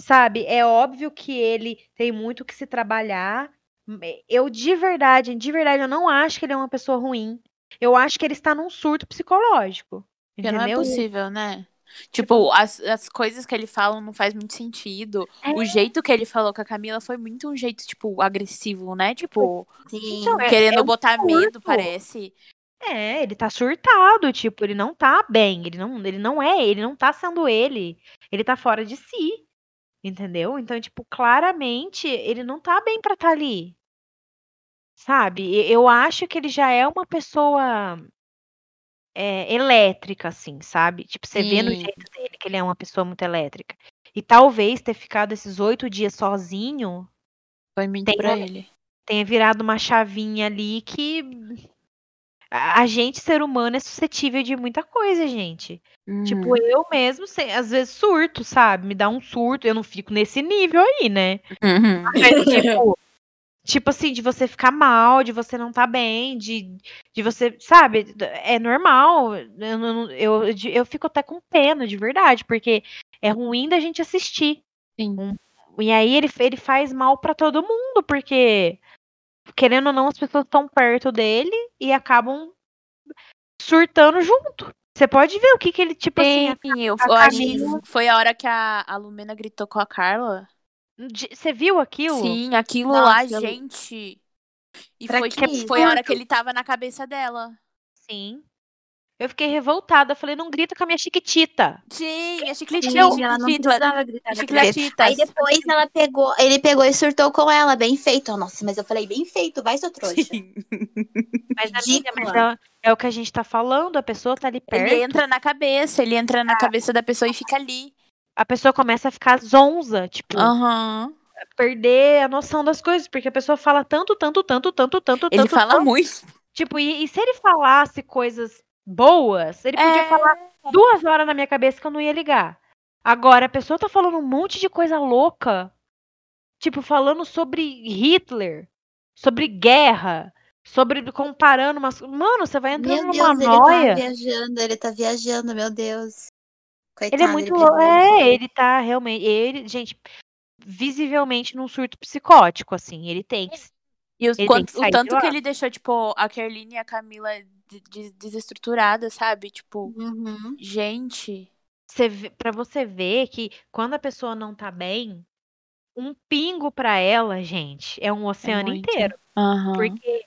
sabe? É óbvio que ele tem muito que se trabalhar. Eu, de verdade, de verdade, eu não acho que ele é uma pessoa ruim. Eu acho que ele está num surto psicológico. Porque não é Entendeu? possível, né? Tipo, as, as coisas que ele fala não faz muito sentido. O É. jeito que ele falou com a Camila foi muito um jeito, tipo, agressivo, né? Tipo, Sim. Então, é- querendo é um botar medo, parece. É, ele tá surtado, tipo, ele não tá bem, ele não, ele não é, ele não tá sendo ele, ele tá fora de si, entendeu? Então, tipo, claramente ele não tá bem pra estar ali, sabe? Eu acho que ele já é uma pessoa é, elétrica, assim, sabe? Tipo, você vê no Sim. jeito dele que ele é uma pessoa muito elétrica. E talvez ter ficado esses oito dias sozinho Foi muito Tem pra ele. tenha virado uma chavinha ali que a a gente, ser humano, é suscetível de muita coisa, gente. Tipo, Uhum. eu mesmo, sei- às vezes, surto, sabe? Me dá um surto, eu não fico nesse nível aí, né? Uhum. Mas, tipo, tipo assim, de você ficar mal, de você não tá bem, de, de você, sabe? É normal. Eu, eu, eu, eu fico até com pena, de verdade, porque é ruim da gente assistir. Sim. Um- e aí ele, ele faz mal pra todo mundo, porque, querendo ou não, as pessoas estão perto dele e acabam surtando junto. Você pode ver o que que ele, tipo assim, a- Sim, eu, a eu acho que Camila- foi a hora que a, a Lumena gritou com a Carla. você viu aquilo? Sim, aquilo Nossa, lá, gente. E foi, que tipo, foi a hora que ele tava na cabeça dela. Sim. Eu fiquei revoltada. Falei, não grita com a minha chiquitita. Sim, a chicletinha, ela não precisava gritar. Aí depois ela pegou, ele pegou e surtou com ela, bem feito. Nossa, mas eu falei, bem feito, vai, seu trouxa. Sim. Mas, amiga, mas é, é o que a gente tá falando. A pessoa tá ali perto. Ele entra na cabeça, ele entra na cabeça da pessoa e fica ali. a pessoa começa a ficar zonza, tipo, Aham. perder a noção das coisas, porque a pessoa fala tanto, tanto, tanto, tanto, tanto, Ele tanto, fala tanto. muito. Tipo, e, e se ele falasse coisas boas, ele podia É. falar duas horas na minha cabeça que eu não ia ligar. Agora, a pessoa tá falando um monte de coisa louca, tipo, falando sobre Hitler, sobre guerra, sobre comparando umas. Mano, você vai entrando Meu numa Deus, ele tá noia. viajando, ele tá viajando, meu Deus. Coitado, Ele é muito louco. É, ele tá realmente. Ele, gente, visivelmente num surto psicótico, assim. Ele tem. que- E os quanto- que o tanto que ele deixou, tipo, a Kerline e a Camila de- de- desestruturada, sabe? Tipo, Uhum. gente. Você, pra você ver que quando a pessoa não tá bem, um pingo pra ela, gente, é um É oceano muito. inteiro. Aham. Porque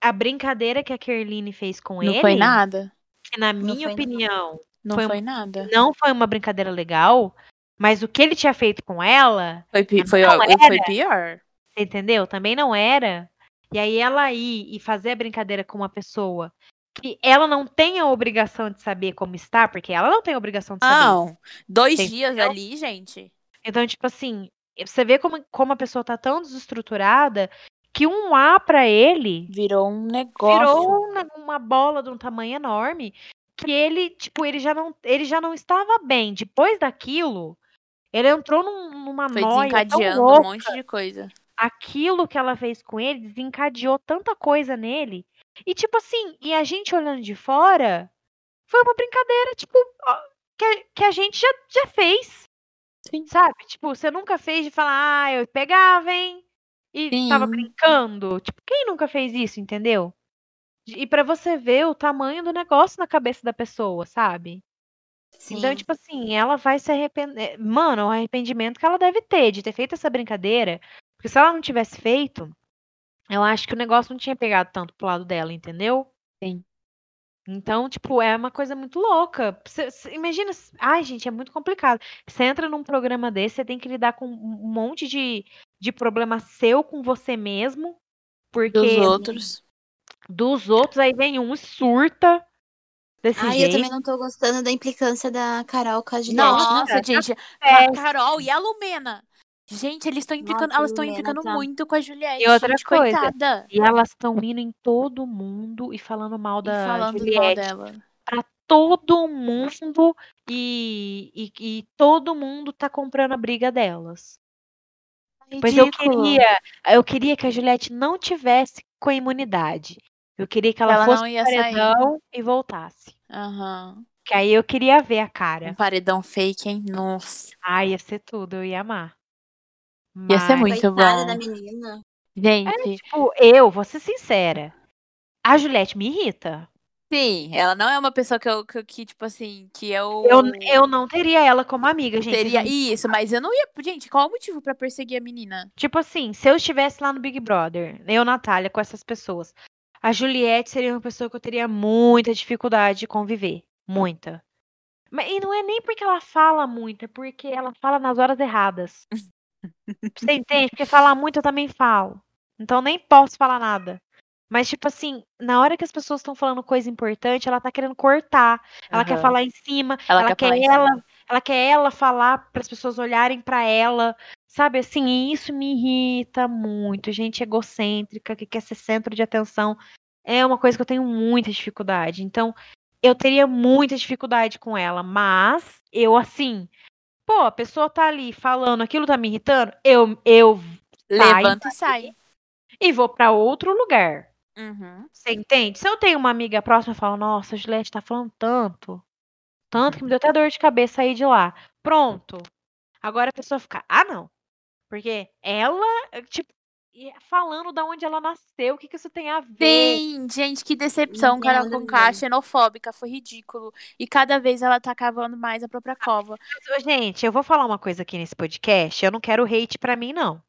a brincadeira que a Kerline fez com Não ele, foi nada. que na Não minha opinião, Não Foi foi, nada. não foi uma brincadeira legal, mas o que ele tinha feito com ela, Foi, pi- foi, Não foi pior. Você entendeu? Também não era. E aí ela ir e fazer a brincadeira com uma pessoa que ela não tem a obrigação de saber como está, porque ela não tem a obrigação de saber. Não. Dois dias ali, gente. Então, tipo assim, você vê como, como a pessoa tá tão desestruturada que um A pra ele Virou um negócio. virou uma, uma bola de um tamanho enorme que ele, tipo, ele já não, ele já não estava bem. Depois daquilo, ele entrou num- numa Foi noia tão desencadeando um louca. monte de coisa. Aquilo que ela fez com ele desencadeou tanta coisa nele. E tipo assim, e a gente olhando de fora, foi uma brincadeira, tipo, que, a- que a gente já, já fez. Sim. Sabe? Tipo, você nunca fez de falar, ah, eu pegava, hein? E tava Sim. brincando. Tipo, quem nunca fez isso, entendeu? E pra você ver o tamanho do negócio na cabeça da pessoa, sabe? Então, Sim. tipo assim, ela vai se arrepender. Mano, o arrependimento que ela deve ter de ter feito essa brincadeira. Porque se ela não tivesse feito, eu acho que o negócio não tinha pegado tanto pro lado dela, entendeu? Sim. Então, tipo, é uma coisa muito louca. Cê- cê- imagina. Ai, gente, é muito complicado. Você entra num programa desse, você tem que lidar com um monte de, de problema seu com você mesmo. Porque Dos outros. dos outros, aí vem um e surta desse Ai, eu jeito. também não tô gostando da implicância da Carol com a. Nossa, tá gente. Ca- péssimo. Carol e a Lumena. Gente, eles estão implicando, Nossa, elas estão implicando tá- muito com a Juliette. E outra gente, coisa, coitada. E elas estão indo em todo mundo e falando mal E da falando mal Juliette dela. pra todo mundo e, e, e todo mundo tá comprando a briga delas. Pois eu queria, eu queria que a Juliette não tivesse com a imunidade. Eu queria que ela, Ela fosse não ia pro sair. paredão e voltasse. Aham. Que aí eu queria ver a Um cara. paredão fake, hein? Nossa. Ah, ia ser tudo, eu ia amar. Ia ser Mas, muito bom. da menina. Gente, tipo, eu, vou ser sincera. A Juliette me irrita. sim, ela não é uma pessoa que eu, que, eu- que, tipo assim, que eu. Eu, eu não teria ela como amiga, gente. teria isso, mas eu não ia. Gente, qual o motivo pra perseguir a menina? Tipo assim, se eu estivesse lá no Big Brother, eu, Natália, com essas pessoas, a Juliette seria uma pessoa que eu teria muita dificuldade de conviver. Muita. Mas, e não é nem porque ela fala muito, é porque ela fala nas horas erradas. Você entende? Porque falar muito eu também falo. Então nem posso falar nada. Mas, tipo assim, na hora que as pessoas estão falando coisa importante, ela tá querendo cortar. Ela quer Aham. falar em cima. Ela Ela, quer quer ela, cima. ela quer ela falar para as pessoas olharem pra ela. Sabe assim, e isso me irrita muito. Gente egocêntrica, que quer ser centro de atenção. É uma coisa que eu tenho muita dificuldade. Então, eu teria muita dificuldade com ela. Mas, eu assim. Pô, a pessoa tá ali falando, aquilo tá me irritando. Eu, eu saio Levanta e sai. e vou pra outro lugar. Uhum. Você entende? Se eu tenho uma amiga próxima, eu falo, nossa, a Juliette tá falando tanto. Tanto que me deu até dor de cabeça sair de lá. Pronto. Agora a pessoa fica, ah, não. Porque ela, tipo, e falando da onde ela nasceu, o que, que isso tem a ver? Sim, gente, que decepção. Tem Carol ver. xenofóbica, foi ridículo. E cada vez ela tá cavando mais a própria cova. Mas, ô, Gente, eu vou falar uma coisa aqui nesse podcast. Eu não quero hate pra mim, não.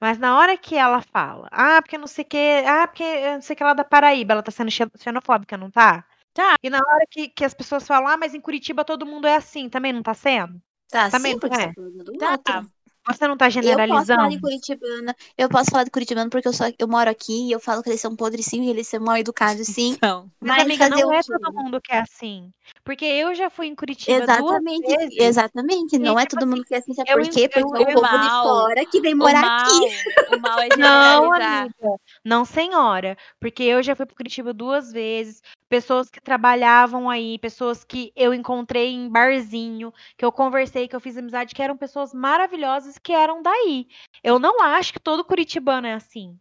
Mas na hora que ela fala, ah, porque não sei o que, ah, porque eu não sei o que lá da Paraíba, ela tá sendo xe- xenofóbica, não tá? Tá. E na hora que, que as pessoas falam, ah, mas em Curitiba todo mundo é assim, também não tá sendo? Tá, Também sim, não é? tá falando do Tá. Você não tá Eu posso falar generalizando? de Curitibana. Eu posso falar de Curitibano porque eu, sou, eu moro aqui e eu falo que eles são podres sim e eles são mal educados sim. Então, Mas, Mas amiga, não é todo mundo que é assim. Porque eu já fui em Curitiba duas Exatamente, vezes. exatamente. Não E, é tipo todo mundo que é assim, sabe eu por quê? Porque eu- é o povo de mal- fora que vem morar mal, aqui. o mal é Não, generalizar. amiga. Não, senhora. Porque eu já fui para Curitiba duas vezes. Pessoas que trabalhavam aí, pessoas que eu encontrei em barzinho, que eu conversei, que eu fiz amizade, que eram pessoas maravilhosas que eram daí. Eu não acho que todo curitibano é assim.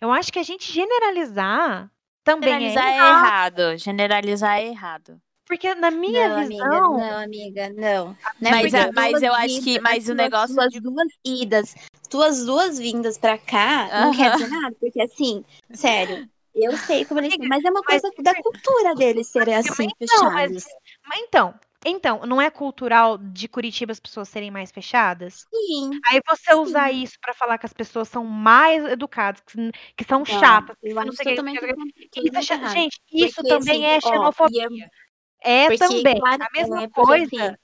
Eu acho que a gente generalizar também Generalizar é é errado. errado. Generalizar é errado. Porque na minha Não, amiga, visão. não, amiga, não. Não é Mas, a- mas eu acho que- mas o tuas- negócio tuas de- duas idas, tuas duas vindas pra cá não quer dizer nada, porque assim, sério, eu sei como eles são, mas é uma mas coisa da cultura deles serem Amiga, assim, mas então, mas- fechados. Mas então, então, não é cultural de Curitiba as pessoas serem mais fechadas? Sim. Aí você usar Sim. isso pra falar que as pessoas são mais educadas, que, que são Não, chatas, que eu não sei o que. Isso é. Gente, isso Porque, também assim, é ó, xenofobia. e É Porque, também. claro, a mesma é, porque, assim, coisa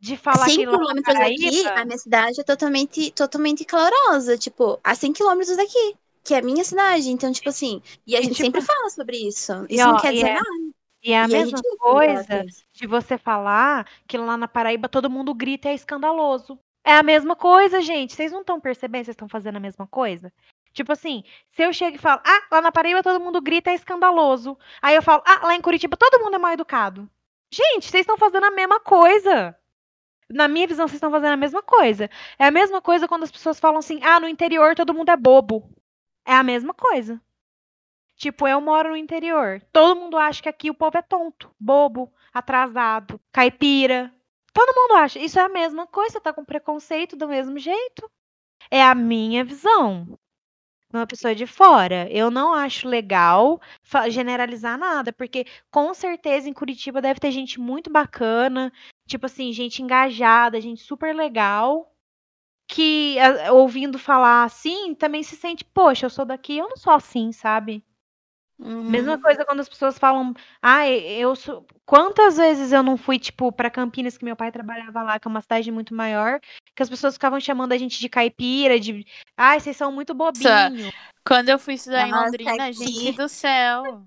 de falar 100 que lá na quilômetros daqui, a minha cidade é totalmente, totalmente calorosa. Tipo, a 100 quilômetros daqui, que é a minha cidade. Então, tipo assim, e a E, gente tipo, sempre fala sobre isso. e, Isso não ó, quer e dizer é- nada. E é a E mesma falar coisa de você falar que lá na Paraíba todo mundo grita e é escandaloso. É a mesma coisa, gente. Vocês não estão percebendo? Vocês estão fazendo a mesma coisa? Tipo assim, se eu chego e falo, ah, lá na Paraíba todo mundo grita e é escandaloso. Aí eu falo, ah, lá em Curitiba todo mundo é mal educado. Gente, vocês estão fazendo a mesma coisa. Na minha visão, vocês estão fazendo a mesma coisa. É a mesma coisa quando as pessoas falam assim, ah, no interior todo mundo é bobo. É a mesma coisa. Tipo, eu moro no interior. Todo mundo acha que aqui o povo é tonto, bobo, atrasado, caipira. Todo mundo acha. Isso é a mesma coisa, tá com preconceito do mesmo jeito. É a minha visão. Uma pessoa de fora. Eu não acho legal generalizar nada, porque com certeza em Curitiba deve ter gente muito bacana, tipo assim, gente engajada, gente super legal, que a- ouvindo falar assim também se sente, poxa, eu sou daqui, eu não sou assim, sabe? Uhum. Mesma coisa quando as pessoas falam, ah, eu sou. Quantas vezes eu não fui, tipo, pra Campinas, que meu pai trabalhava lá, que é uma cidade muito maior, que as pessoas ficavam chamando a gente de caipira, de. Ai, vocês são muito bobinho. Quando eu fui estudar em Londrina, aqui. gente do céu.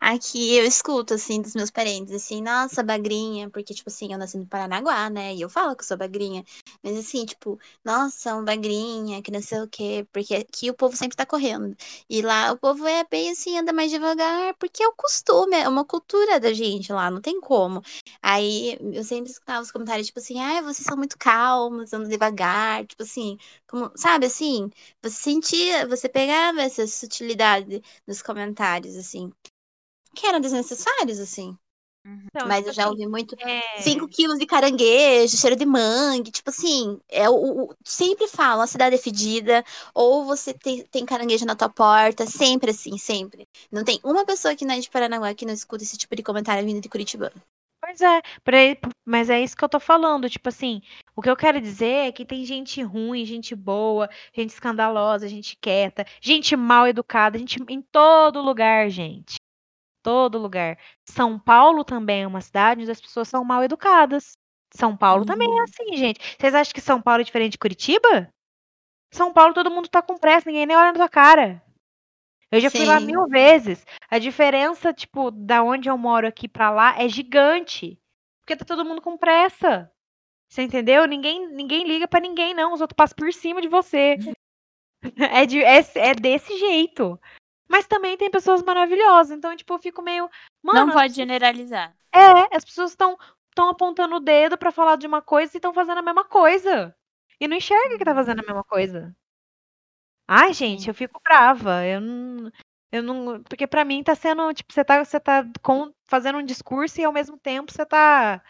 Aqui eu escuto, assim, dos meus parentes, assim, nossa, bagrinha, porque, tipo assim, eu nasci no Paranaguá, né? E eu falo que eu sou bagrinha. Mas, assim, tipo, nossa, um bagrinha, que não sei o quê, porque aqui o povo sempre tá correndo. E lá o povo é bem assim, anda mais devagar, porque é o costume, é uma cultura da gente lá, não tem como. Aí eu sempre escutava os comentários, tipo assim, ai, vocês são muito calmos, andam devagar, tipo assim, como, sabe assim? Você sentia, você pegava essa sutilidade nos comentários, assim que eram desnecessários, assim. Então, Mas tipo eu já assim, ouvi muito. é, 5 quilos de caranguejo, cheiro de mangue, tipo assim, é o, o- sempre falam, a cidade é fedida, ou você tem, tem caranguejo na tua porta, sempre assim, sempre. Não tem uma pessoa que não é de Paranaguá que não escuta esse tipo de comentário vindo de Curitiba. Pois é, mas é isso que eu tô falando. Tipo assim, o que eu quero dizer é que tem gente ruim, gente boa, gente escandalosa, gente quieta, gente mal educada, gente em todo lugar, gente. Todo lugar. São Paulo também é uma cidade onde as pessoas são mal educadas. São Paulo também é assim, gente. Vocês acham que São Paulo é diferente de Curitiba? São Paulo todo mundo tá com pressa, ninguém nem olha na tua cara. Eu já fui lá Sim. mil vezes. A diferença, tipo, da onde eu moro aqui pra lá é gigante. Porque tá todo mundo com pressa. Você entendeu? Ninguém, ninguém liga pra ninguém, não. Os outros passam por cima de você. É, de, é, é desse jeito. Mas também tem pessoas maravilhosas. Então, tipo, eu fico meio. Mano, não pode generalizar. é, as pessoas estão estão apontando o dedo pra falar de uma coisa e estão fazendo a mesma coisa. E não enxerga que tá fazendo a mesma coisa. Ai, gente, eu fico brava. Eu não. Eu não. Porque pra mim tá sendo. Tipo, você tá, você tá com, fazendo um discurso e ao mesmo tempo você tá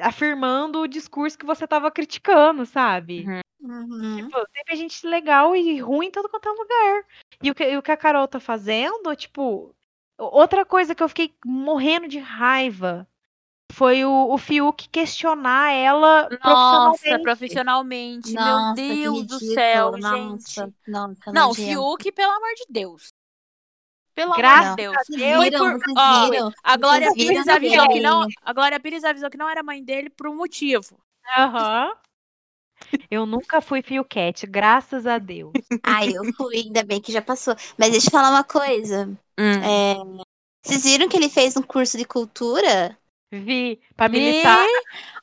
afirmando o discurso que você tava criticando, sabe? Uhum. Uhum. Tipo, teve gente legal e ruim em todo quanto é lugar. E o que, e o que a Carol tá fazendo, tipo. Outra coisa que eu fiquei morrendo de raiva foi o, o Fiuk questionar ela Nossa, profissionalmente. profissionalmente. Nossa, Meu Deus do céu, nossa, gente. Nossa, Não, nojento. Fiuk, pelo amor de Deus. Pelo Graças amor de Deus. Deus. Viram, por- viram? A Glória Pires avisou que não. A Glória Pires avisou que não era mãe dele por um motivo. Aham. Eu nunca fui Fiuquete, graças a Deus. Ai, eu fui, ainda bem que já passou. Mas deixa eu falar uma coisa. Hum. É, Vocês viram que ele fez um curso de cultura Vi, pra militar.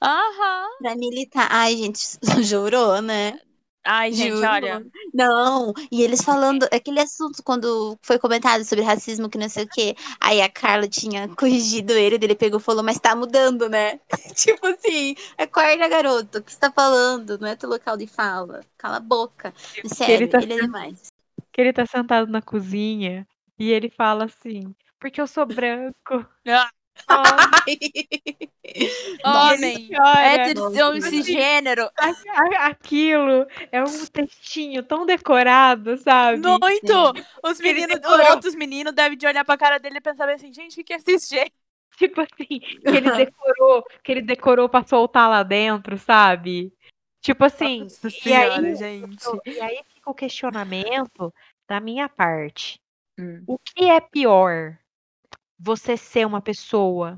Aham. pra militar? Ai, gente, jurou, né? Ai, gente, Juro. olha. Não, e eles falando aquele assunto quando foi comentado sobre racismo, que não sei o quê. Aí a Carla tinha corrigido ele, ele pegou e falou, mas tá mudando, né? tipo assim, acorda, garoto, o que você tá falando? Não é teu local de fala. Cala a boca. Sério, ele, tá é demais. Que ele tá sentado na cozinha e ele fala assim, porque eu sou branco. Homem. Hétero, cisgênero. Aquilo é um textinho tão decorado, sabe? Muito! Os meninos, outros meninos devem de olhar pra cara dele e pensar assim, gente, o que que é cisgênero? Tipo assim, que ele decorou, que ele decorou pra soltar lá dentro, sabe? Tipo assim, Nossa e senhora, aí, gente. e aí fica o questionamento da minha parte. Hum. O que é pior? Você ser uma pessoa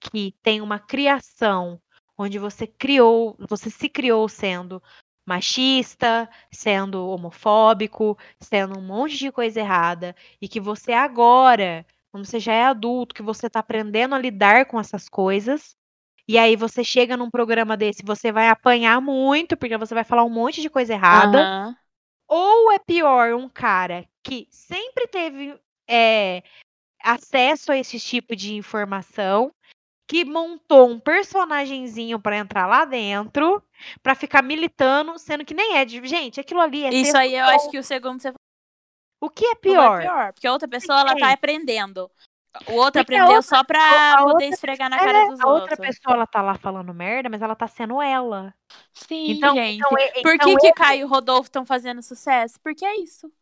que tem uma criação onde você criou, você se criou sendo machista, sendo homofóbico, sendo um monte de coisa errada, e que você agora, quando você já é adulto, que você tá aprendendo a lidar com essas coisas, e aí você chega num programa desse, você vai apanhar muito, porque você vai falar um monte de coisa errada. Aham. Ou é pior um cara que sempre teve é, acesso a esse tipo de informação, que montou um personagenzinho pra entrar lá dentro, pra ficar militando, sendo que nem é de. Gente, aquilo ali é Isso aí eu solto. acho que o segundo você O que é falou pior? é pior. Porque a outra pessoa, ela tá aprendendo. O outro Porque aprendeu outra- só pra poder outra- esfregar na É, cara dos a outra outros. pessoa ela tá lá falando merda, mas ela tá sendo ela. Sim, Então, gente. então, Por então que, que ele- Caio e o Rodolfo estão fazendo sucesso? Porque é isso. As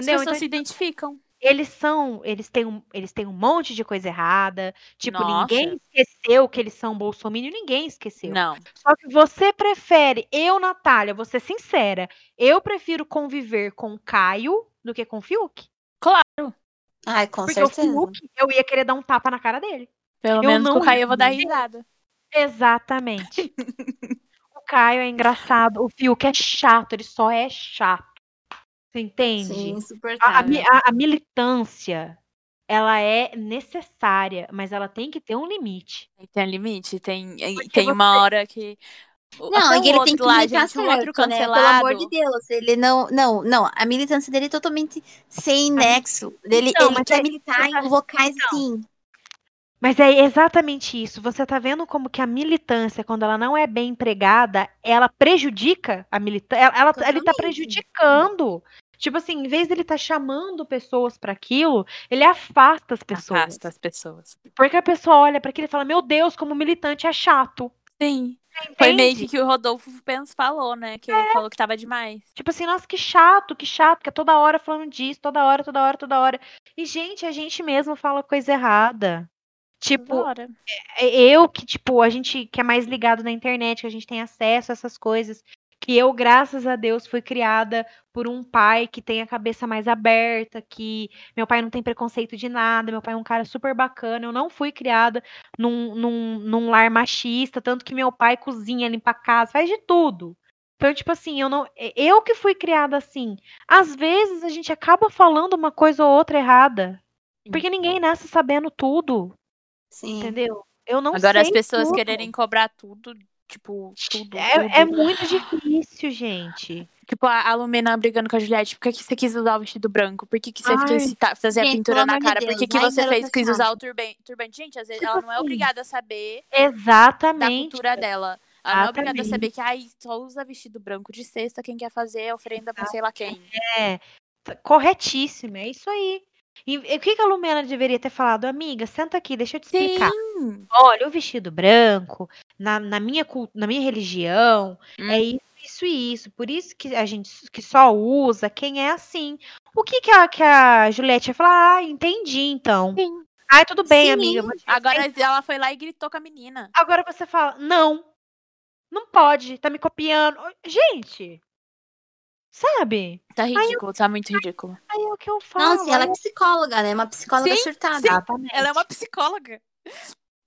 entendeu? pessoas Então, se identificam. Eles são, eles têm um, eles têm um monte de coisa errada. Tipo, ninguém Nossa. esqueceu que eles são bolsominion, ninguém esqueceu. Não. Só que você prefere, eu, Natália, vou ser sincera, eu prefiro conviver com o Caio do que com o Fiuk. Ai, com Porque certeza. o Fiuk, eu ia querer dar um tapa na cara dele. Pelo Eu menos com não o Caio eu vou dar risada. Exatamente. o Caio é engraçado, o Fiuk é chato, ele só é chato. Você entende? Sim, A, a a- a militância, ela é necessária, mas ela tem que ter um limite. Tem um limite, tem, e Porque tem uma você- hora que. Não, até que ele tem que lá, gente, o outro certo, né? cancelado. Pelo amor de Deus, ele não, não, não, a militância dele é totalmente sem nexo. Ele, Então, ele quer é- militar em locais assim. Mas é exatamente isso. Você tá vendo como que a militância, quando ela não é bem empregada, ela prejudica a militância. Ela, ela- ele tá Totalmente. prejudicando. Tipo assim, em vez dele tá chamando pessoas para aquilo, ele afasta as pessoas. Afasta as pessoas. Porque a pessoa olha para aquilo e fala: Meu Deus, como militante é chato. Sim. Foi meio que que o Rodolfo Pens falou, né? Que É. ele falou que tava demais. Tipo assim, nossa, que chato, que chato, que é toda hora falando disso, toda hora, toda hora, toda hora. E, gente, a gente mesmo fala coisa errada. Tipo, Bora. é eu que, tipo, a gente que é mais ligado na internet, que a gente tem acesso a essas coisas, que eu, graças a Deus, fui criada por um pai que tem a cabeça mais aberta, que meu pai não tem preconceito de nada, meu pai é um cara super bacana, eu não fui criada num, num, num lar machista, tanto que meu pai cozinha, limpa a casa, faz de tudo. Então, tipo assim, eu não. Eu que fui criada assim. Às vezes a gente acaba falando uma coisa ou outra errada. Porque ninguém nasce sabendo tudo. Sim. Entendeu? Eu não Agora as sei pessoas tudo. querem cobrar tudo, tipo, tudo. É, é tudo. muito difícil, gente. Tipo, a, a Lumena brigando com a Juliette. Por que, que você quis usar o vestido branco? Por que, que você Ai. quis ta- fazer a Gente, pintura pelo na cara? Por Deus, que, que vai, você fez, quis usar o turban- turbante? Gente, às vezes Tipo ela não é assim. obrigada a saber da Exatamente. cultura dela. Ela não é obrigada a saber que, ai, só usa vestido branco de sexta, quem quer fazer é oferenda pra sei lá quem. É, tá corretíssimo, é isso aí. E, o que, que a Lumena deveria ter falado? Amiga, senta aqui, deixa eu te explicar. Sim. Olha, o vestido branco, na, na, minha, na minha religião, Hum. é isso, isso e isso. Por isso que a gente que só usa quem é assim. O que, que, a, que a Juliette ia falar? Ah, entendi, então. Sim. Ai, tudo bem, Sim. amiga. Agora ela foi lá e gritou com a menina. Agora você fala, não, não pode, tá me copiando. Gente, sabe? Tá ridículo, tá muito ridículo. Aí é o que eu falo. Nossa, e ela é psicóloga, né? Uma psicóloga Sim, surtada. sim. Exatamente. Ela é uma psicóloga.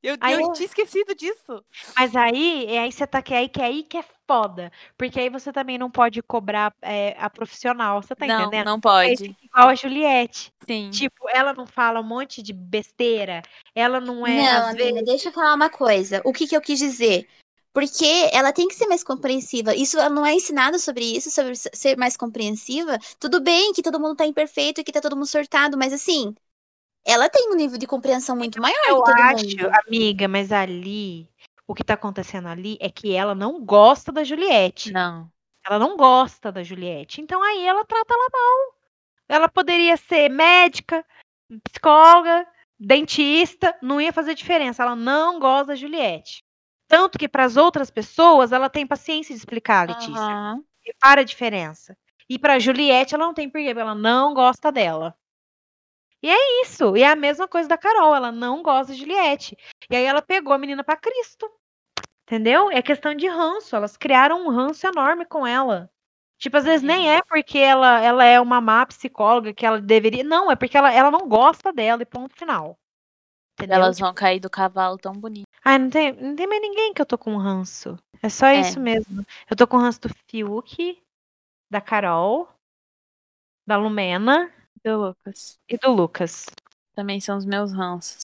Eu, Aí eu eu- tinha esquecido disso. Mas aí, é aí você tá que aí que é aí que é foda. Porque aí você também não pode cobrar é, a profissional, você tá não, entendendo? não Aí pode. fica igual a Juliette. Sim. Tipo, ela não fala um monte de besteira. Ela não é, não, às amiga, vezes. deixa eu falar uma coisa. O que, que eu quis dizer? Porque ela tem que ser mais compreensiva. Isso ela não é ensinado sobre isso, sobre ser mais compreensiva. Tudo bem que todo mundo tá imperfeito e que tá todo mundo surtado, mas assim, ela tem um nível de compreensão muito maior Eu que todo acho, mundo. amiga, mas ali, o que tá acontecendo ali é que ela não gosta da Juliette. Não. Ela não gosta da Juliette. Então aí ela trata ela mal. Ela poderia ser médica, psicóloga, dentista, não ia fazer diferença. Ela não gosta da Juliette. Tanto que para as outras pessoas ela tem paciência de explicar, Letícia. Aham. Repara a diferença. E para Juliette ela não tem porquê, porque ela não gosta dela. E é isso. E é a mesma coisa da Carol, ela não gosta de Juliette. E aí ela pegou a menina para Cristo. Entendeu? É questão de ranço. Elas criaram um ranço enorme com ela. Tipo, às vezes nem é porque ela, ela é uma má psicóloga que ela deveria. Não, é porque ela, ela não gosta dela e ponto final. Entendeu? Elas vão cair do cavalo tão bonito. Ai, não tem, não tem mais ninguém que eu tô com ranço. É só É. isso mesmo. Eu tô com ranço do Fiuk, da Carol, da Lumena Do Lucas. e do Lucas. Também são os meus ranços.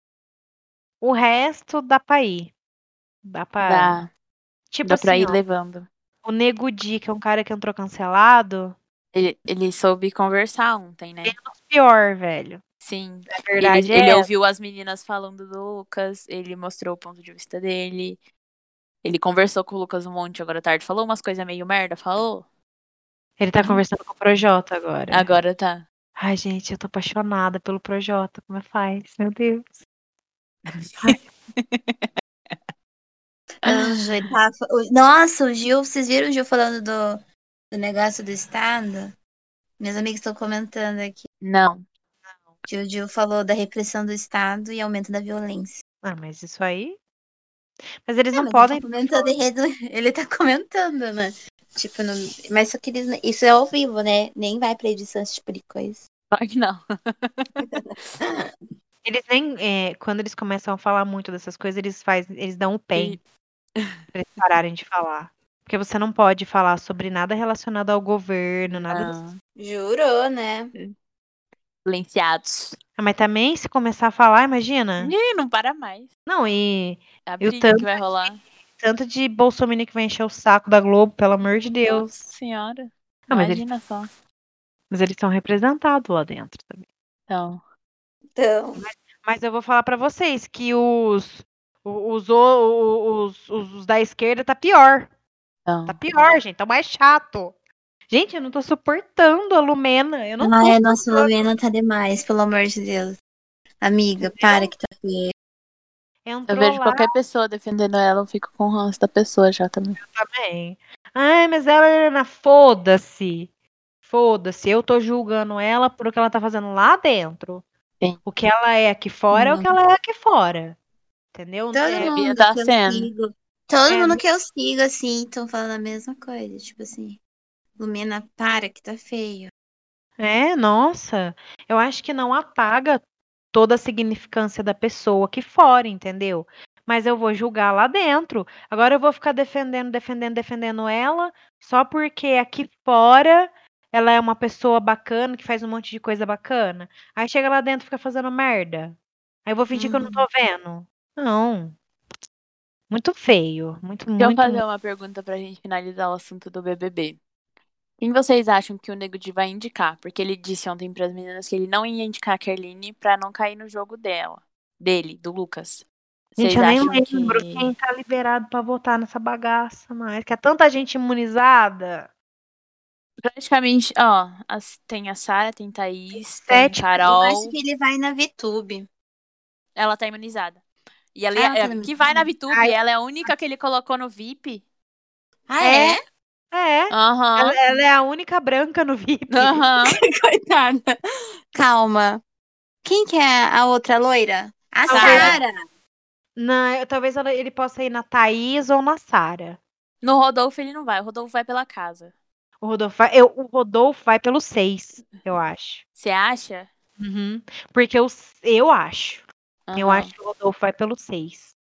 O resto dá pra ir. Dá pra. Dá, tipo dá pra assim, ir ó, levando. o Nego Di, que é um cara que entrou cancelado, Ele, ele soube conversar ontem, né? pior, velho. Sim. A verdade ele, ele é. ouviu as meninas falando do Lucas, ele mostrou o ponto de vista dele. Ele conversou com o Lucas um monte agora à tarde. Falou umas coisas meio merda, falou? Ele tá conversando com o Projota agora. Agora tá. Ai, gente, eu tô apaixonada pelo Projota. Como é que faz? Meu Deus. Anjo, ele o- Nossa, o Gil, vocês viram o Gil falando do, do negócio do Estado? Meus amigos estão comentando aqui. Não. Que o Gil falou da repressão do Estado e aumento da violência. Ah, mas isso aí. Mas eles É, não mas podem. Ele tá, comentando, ele tá comentando, né? Tipo, não... mas só que eles... isso é ao vivo, né? Nem vai pra edição esse tipo de coisa. Claro que não. Eles nem. é, quando eles começam a falar muito dessas coisas, eles faz, eles dão o pé E- pra eles pararem de falar. Porque você não pode falar sobre nada relacionado ao governo, nada dessas Não. Jurou, né? Silenciados. Ah, Mas também, se começar a falar, imagina. Ih, não para mais. Não, e A E o tanto que vai rolar. tanto de Bolsonaro que vai encher o saco da Globo, pelo amor de Deus. Nossa senhora. Ah, mas, eles, Imagina só. mas eles são representados lá dentro também. Então, Então, Mas eu vou falar pra vocês que os os, os, os, os da esquerda tá pior. então. Tá pior, gente. Tá mais chato. Gente, eu não tô suportando a Lumena. Eu não ai, nossa, Lumena tá demais, pelo amor de Deus. Amiga, para que tá feio. Eu vejo lá qualquer pessoa defendendo ela, eu fico com o ranço da pessoa já também. também. Ai, mas ela é na foda-se. Foda-se. Eu tô julgando ela por o que ela tá fazendo lá dentro. Sim. O que ela é aqui fora é o que ela é aqui fora. Entendeu? Todo É, mundo tá que eu sendo. sigo. Todo É, mundo que eu sigo, assim, estão falando a mesma coisa. Tipo assim, Lumena, para que tá feio. É, nossa. Eu acho que não apaga toda a significância da pessoa aqui fora, entendeu? Mas eu vou julgar lá dentro. Agora eu vou ficar defendendo, defendendo, defendendo ela, só porque aqui fora ela é uma pessoa bacana, que faz um monte de coisa bacana. Aí chega lá dentro e fica fazendo merda. Aí eu vou fingir que eu não tô vendo. Não. Muito feio. Muito, Deixa eu muito. fazer uma pergunta pra gente finalizar o assunto do BBB. Quem vocês acham que o Nego Di vai indicar? Porque ele disse ontem pras meninas que ele não ia indicar a Kerline pra não cair no jogo dela. Dele, do Lucas. Gente, Vocês eu nem lembro que... quem tá liberado pra votar nessa bagaça, mas que é tanta gente imunizada. Praticamente, ó, as- tem a Sara, tem Thaís, Sete tem Eu Carol. acho que ele vai na VTube. Ela tá imunizada. E ela Ah, é- tá que vai na VTube, Ai. ela é a única que ele colocou no VIP. Ah, É? é? É. Aham. Ela, ela é a única branca no VIP. Aham. Coitada. Calma. Quem que é a outra loira? A Sara. Sara. Na, talvez ela- ele possa ir na Thaís ou na Sara. No Rodolfo ele não vai, o Rodolfo vai pela casa. O Rodolfo, vai- eu, o Rodolfo vai pelo seis, eu acho. Você acha? Uhum. Porque eu, eu acho. Eu Aham. acho que o Rodolfo vai pelo seis.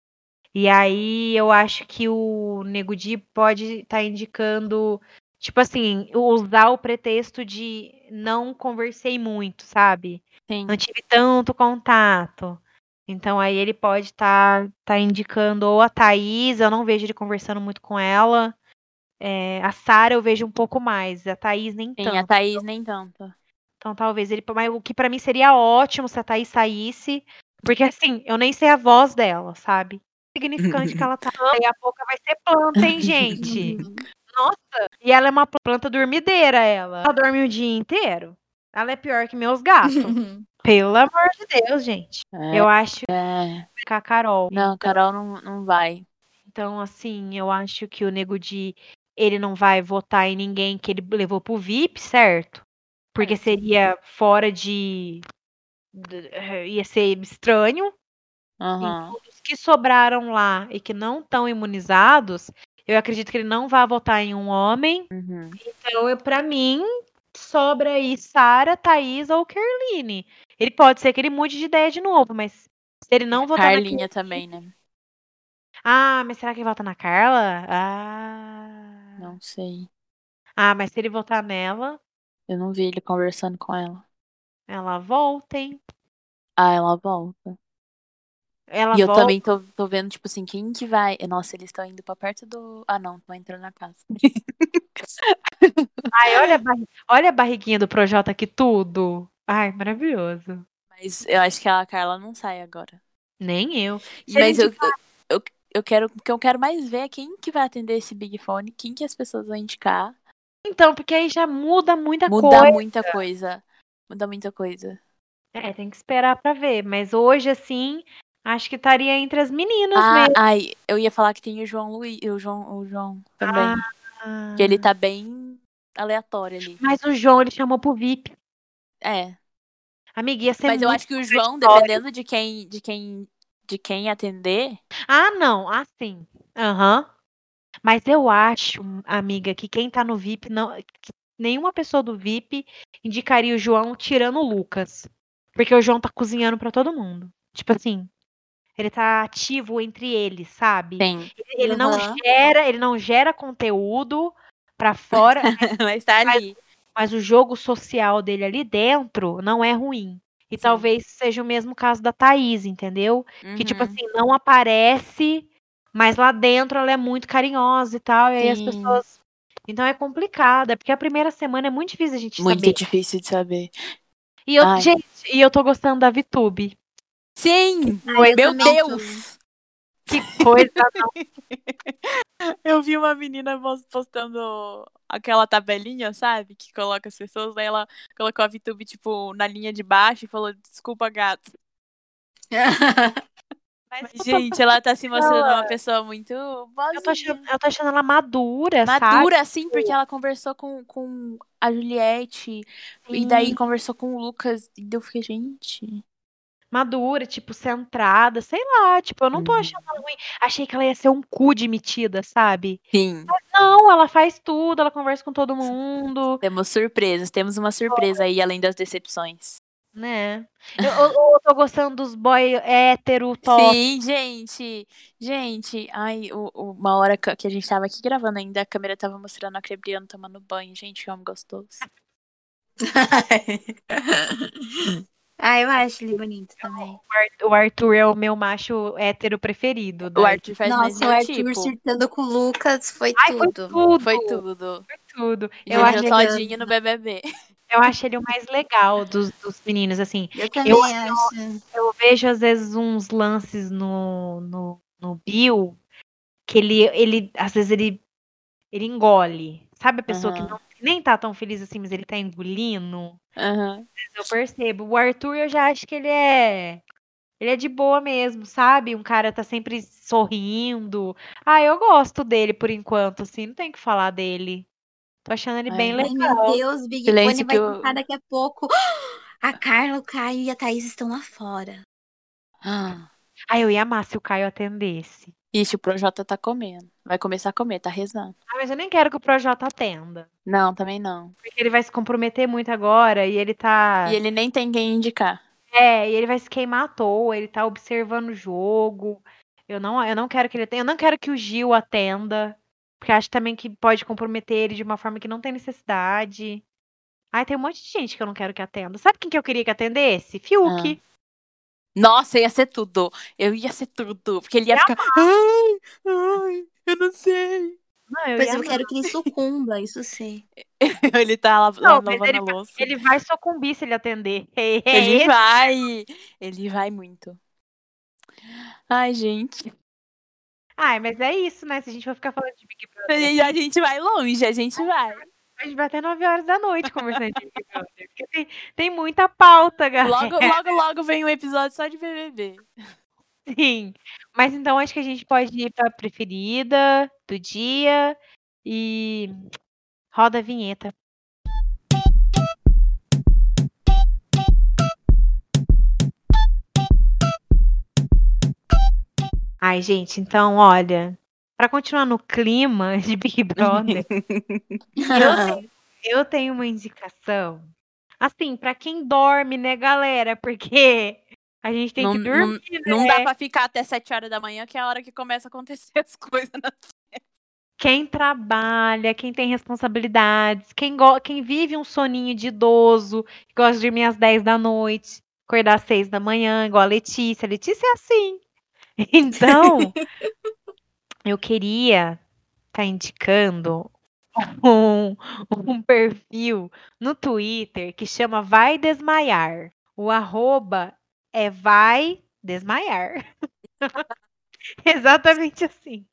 E aí eu acho que o Nego Di pode estar indicando, tipo assim, usar o pretexto de não conversei muito, sabe? Sim. Não tive tanto contato. Então aí ele pode estar tá, indicando ou a Thaís, eu não vejo ele conversando muito com ela. É, a Sara eu vejo um pouco mais, a Thaís nem Sim, tanto. a Thaís nem tanto. Então talvez ele. Mas o que pra mim seria ótimo se a Thaís saísse. Porque assim, eu nem sei a voz dela, sabe? Significante que ela tá. Daqui a pouco vai ser planta, hein, gente? Nossa! E ela é uma planta dormideira, ela. Ela dorme o dia inteiro. Ela é pior que meus gatos. Pelo amor de Deus, gente. É, Eu acho é. que a Carol. Não, Carol não, não vai. Então, assim, eu acho que o Nego de ele não vai votar em ninguém que ele levou pro VIP, certo? Porque seria fora de. ia ser estranho. Aham. Então, os que sobraram lá e que não estão imunizados, eu acredito que ele não vai votar em um homem. Uhum. Então, pra mim, sobra aí Sara, Thaís ou Kerline. Ele pode ser que ele mude de ideia de novo, mas se ele não votar na Carlinha também, né? Ah, mas será que ele vota na Carla? Ah. Não sei. Ah, mas se ele votar nela, Eu não vi ele conversando com ela. ela volta, hein? Ah, ela volta. Ela e eu volta. também tô, tô vendo, tipo assim, quem que vai. Nossa, eles estão indo pra perto do. Ah, não, vai entrando na casa. Ai, olha a, olha a barriguinha do Projota aqui, tudo. Ai, maravilhoso. Mas eu acho que a Carla não sai agora. Nem eu. Se Mas eu, eu, eu quero. O que eu quero mais ver é quem que vai atender esse Big Fone, quem que as pessoas vão indicar. Então, porque aí já muda muita Muda coisa. muita coisa. Muda muita coisa. É, tem que esperar pra ver. Mas hoje, assim, acho que estaria entre as meninas Ah, mesmo. ai, eu ia falar que tem o João Luiz, o João, o João também. Ah. Que ele tá bem aleatório ali. Mas o João, ele chamou pro VIP. É. Amiga, ia ser Mas eu acho que o João, dependendo de quem, de quem, de quem atender, Ah, não. Ah, sim. Aham. Mas eu acho, amiga, que quem tá no VIP, não, nenhuma pessoa do VIP indicaria o João tirando o Lucas. Porque o João tá cozinhando pra todo mundo. Tipo assim, ele tá ativo entre eles, sabe? tem. Ele não Aham. gera, ele não gera conteúdo pra fora, Mas tá ali. mas o jogo social dele ali dentro não é ruim. E Sim. talvez seja o mesmo caso da Thaís, entendeu? Que, tipo Uhum. assim, não aparece, mas lá dentro ela é muito carinhosa e tal. E aí as Sim. pessoas. Então é complicado, é porque a primeira semana é muito difícil a gente Muito saber. difícil de saber. E eu, Ai. gente, e eu tô gostando da VTube. Sim! Meu. Deus! Que coisa. Eu vi uma menina pos- postando aquela tabelinha, sabe? Que coloca as pessoas, daí ela colocou a VTube, tipo, na linha de baixo e falou, desculpa, gato. Mas gente, ela tá se mostrando ela- uma pessoa muito eu, tô achando, eu tô achando ela madura, sabe? Madura, assim, porque ela conversou com, com a Juliette e daí Sim. conversou com o Lucas. E eu fiquei, gente. Madura, tipo, centrada, sei lá. Tipo, eu não tô Uhum. achando ela ruim. Achei que ela ia ser um cu de metida, sabe? Sim. Não, ela faz tudo, ela conversa com todo mundo, Temos surpresas, temos uma surpresa aí, além das decepções. né? Eu, eu- eu tô gostando dos boy hétero, top. Sim, gente. Gente, ai, o, o- uma hora que que a gente tava aqui gravando ainda, a câmera tava mostrando a Crebriano tomando banho. Gente, que homem gostoso. ah, eu acho ele bonito também. O Arthur é o meu macho hétero preferido. O né? Arthur faz mais Nossa, o Arthur tipo. surtando com o Lucas foi Ai, foi tudo. tudo. Foi tudo. Foi tudo. Eu eu acho, ele- todinho no BBB. eu acho ele o mais legal dos, dos meninos, assim. Eu também Eu- acho. Eu vejo, às vezes, uns lances no, no, no Bill que ele, ele, às vezes, ele, ele engole. Sabe a pessoa que Aham. não, que nem tá tão feliz assim, mas ele tá engolindo? Aham. Eu percebo. O Arthur, eu já acho que ele é. Ele é de boa mesmo, sabe? Um cara tá sempre sorrindo. Ah, eu gosto dele por enquanto, assim. Não tem o que falar dele. Tô achando ele Ai, bem legal. meu Deus, Big Silêncio Fone vai que eu- daqui a pouco. A Carla, o Caio e a Thaís estão lá fora. Ah. Ah, eu ia amar se o Caio atendesse. Ixi, o Projota tá comendo. Vai começar a comer, tá rezando. Ah, mas eu nem quero que o Projota atenda. Não, também não. Porque ele vai se comprometer muito agora e ele tá. E ele nem tem quem indicar. É, e ele vai se queimar à toa, ele tá observando o jogo. Eu não, eu não quero que ele atenda. Eu não quero que o Gil atenda. Porque acho também que pode comprometer ele de uma forma que não tem necessidade. Ai, tem um monte de gente que eu não quero que atenda. Sabe quem que eu queria que atendesse? Fiuk. Nossa, ia ser tudo. Eu ia ser tudo. Porque ele ia ficar. Ai, ai, eu não sei. Não, eu Mas eu amar. quero que ele sucumba, isso sim. ele tá lá, Não, lá lavando ele a louça. Ele vai sucumbir se ele atender. É Ele esse. vai. Ele vai muito. Ai, gente. Ai, mas é isso, né? Se a gente for ficar falando de Big Brother, a gente vai longe, a gente vai. A gente vai até 9 horas da noite conversando de Big Brother. Porque tem, tem muita pauta, galera. Logo, logo, logo vem um episódio só de BBB. Sim. Mas então acho que a gente pode ir pra preferida do dia e roda a vinheta. Ai, gente, então, olha, pra continuar no clima de Big Brother, eu tenho, eu tenho uma indicação. Assim, pra quem dorme, né, galera? Porque a gente tem Não- que não- dormir, né? Não dá pra ficar até 7 horas da manhã, que é a hora que começa a acontecer as coisas. né? Quem trabalha, quem tem responsabilidades, quem, quem vive um soninho de idoso, que gosta de dormir às 10 da noite, acordar às 6 da manhã, igual a Letícia. A Letícia é assim. Então, eu queria estar indicando um, um perfil no Twitter que chama Vai Desmaiar. O arroba é Vai Desmaiar. Exatamente assim.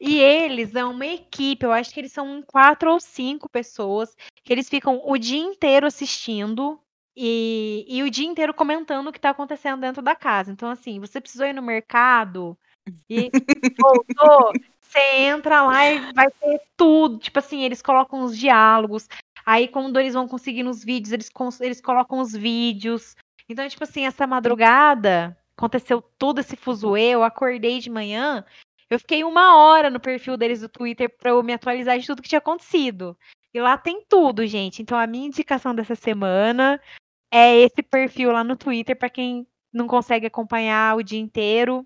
E eles são uma equipe, eu acho que eles são quatro ou cinco pessoas, que eles ficam o dia inteiro assistindo e, e o dia inteiro comentando o que está acontecendo dentro da casa. Então, assim, você precisou ir no mercado e voltou, você entra lá e vai ter tudo. Tipo assim, eles colocam os diálogos. Aí, quando eles vão conseguindo os vídeos, eles, eles colocam os vídeos. Então, tipo assim, essa madrugada aconteceu todo esse fuzuê, eu acordei de manhã. Eu fiquei uma hora no perfil deles do Twitter pra eu me atualizar de tudo que tinha acontecido. E lá tem tudo, gente. Então a minha indicação dessa semana é esse perfil lá no Twitter pra quem não consegue acompanhar o dia inteiro.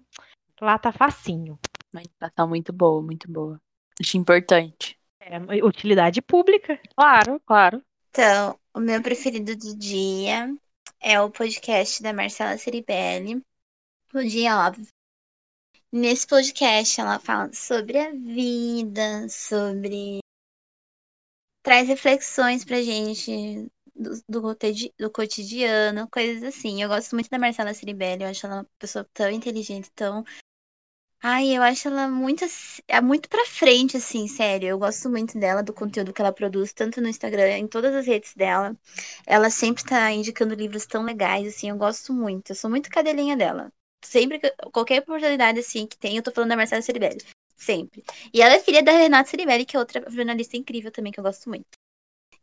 Lá tá facinho. Uma indicação muito boa, muito boa. Acho importante. É utilidade pública. Claro, claro. Então, o meu preferido do dia é o podcast da Marcela Ceribelli. O dia óbvio. Nesse podcast ela fala sobre a vida, sobre. traz reflexões pra gente do, do, do cotidiano, coisas assim. Eu gosto muito da Marcela Ceribelli, eu acho ela uma pessoa tão inteligente, tão. Ai, eu acho ela muito, é muito pra frente, assim, sério. Eu gosto muito dela, do conteúdo que ela produz, tanto no Instagram, em todas as redes dela. Ela sempre tá indicando livros tão legais, assim, eu gosto muito. Eu sou muito cadelinha dela. Sempre, que- qualquer oportunidade, assim, que tem, eu tô falando da Marcela Ceribelli. Sempre. E ela é filha da Renata Ceribelli, que é outra jornalista incrível também, que eu gosto muito.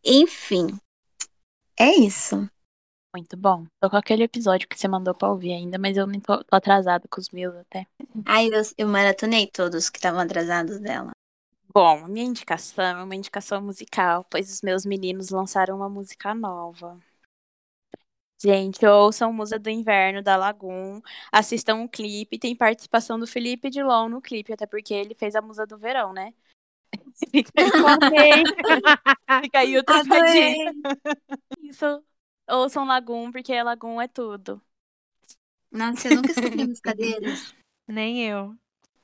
Enfim. É isso. Muito bom. Tô com aquele episódio que você mandou pra ouvir ainda, mas eu nem tô, tô atrasada com os meus até. Ai, eu, eu maratonei todos que estavam atrasados dela. Bom, a minha indicação é uma indicação musical, pois os meus meninos lançaram uma música nova. Gente, ouçam Musa do Inverno da Lagoon, assistam o clipe, tem participação do Felipe Dilon no clipe, até porque ele fez a Musa do Verão, né? Fica aí, fica aí o trocadilho. Isso. Ouçam Lagoon, porque Lagoon é tudo. Nossa, eu nunca escutei música deles. Nem eu.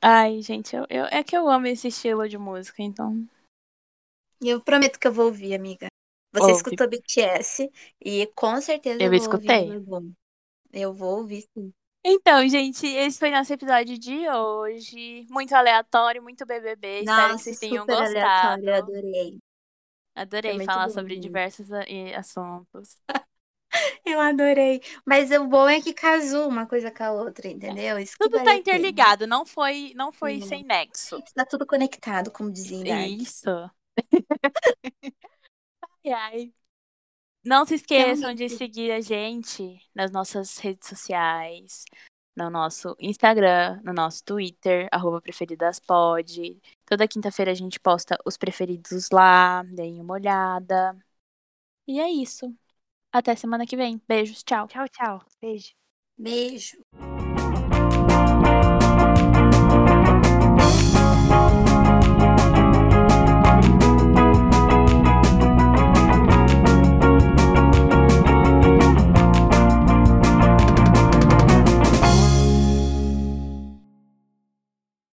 Ai, gente, eu, eu- é que eu amo esse estilo de música, então. Eu prometo que eu vou ouvir, amiga. Você Ouve. escutou BTS e com certeza Eu vou escutei. Eu vou ouvir sim. Então, gente, esse foi nosso episódio de hoje. Muito aleatório, muito BBB. Espero que Nossa, vocês tenham super gostado. aleatório, eu adorei. Adorei falar sobre diversos a- e- assuntos. Eu adorei. Mas o bom é que casou uma coisa com a outra, entendeu? Isso Tudo vale tá interligado, não foi, não foi Sim. sem nexo. Está tudo conectado, como dizia em Dark. Isso. ai, ai. Não se esqueçam de seguir a gente nas nossas redes sociais, no nosso Instagram, no nosso Twitter, arroba preferidaspod. Toda quinta-feira a gente posta os preferidos lá, deem uma olhada. E é isso. Até semana que vem. Beijos, tchau. Tchau, tchau. Beijo. Beijo.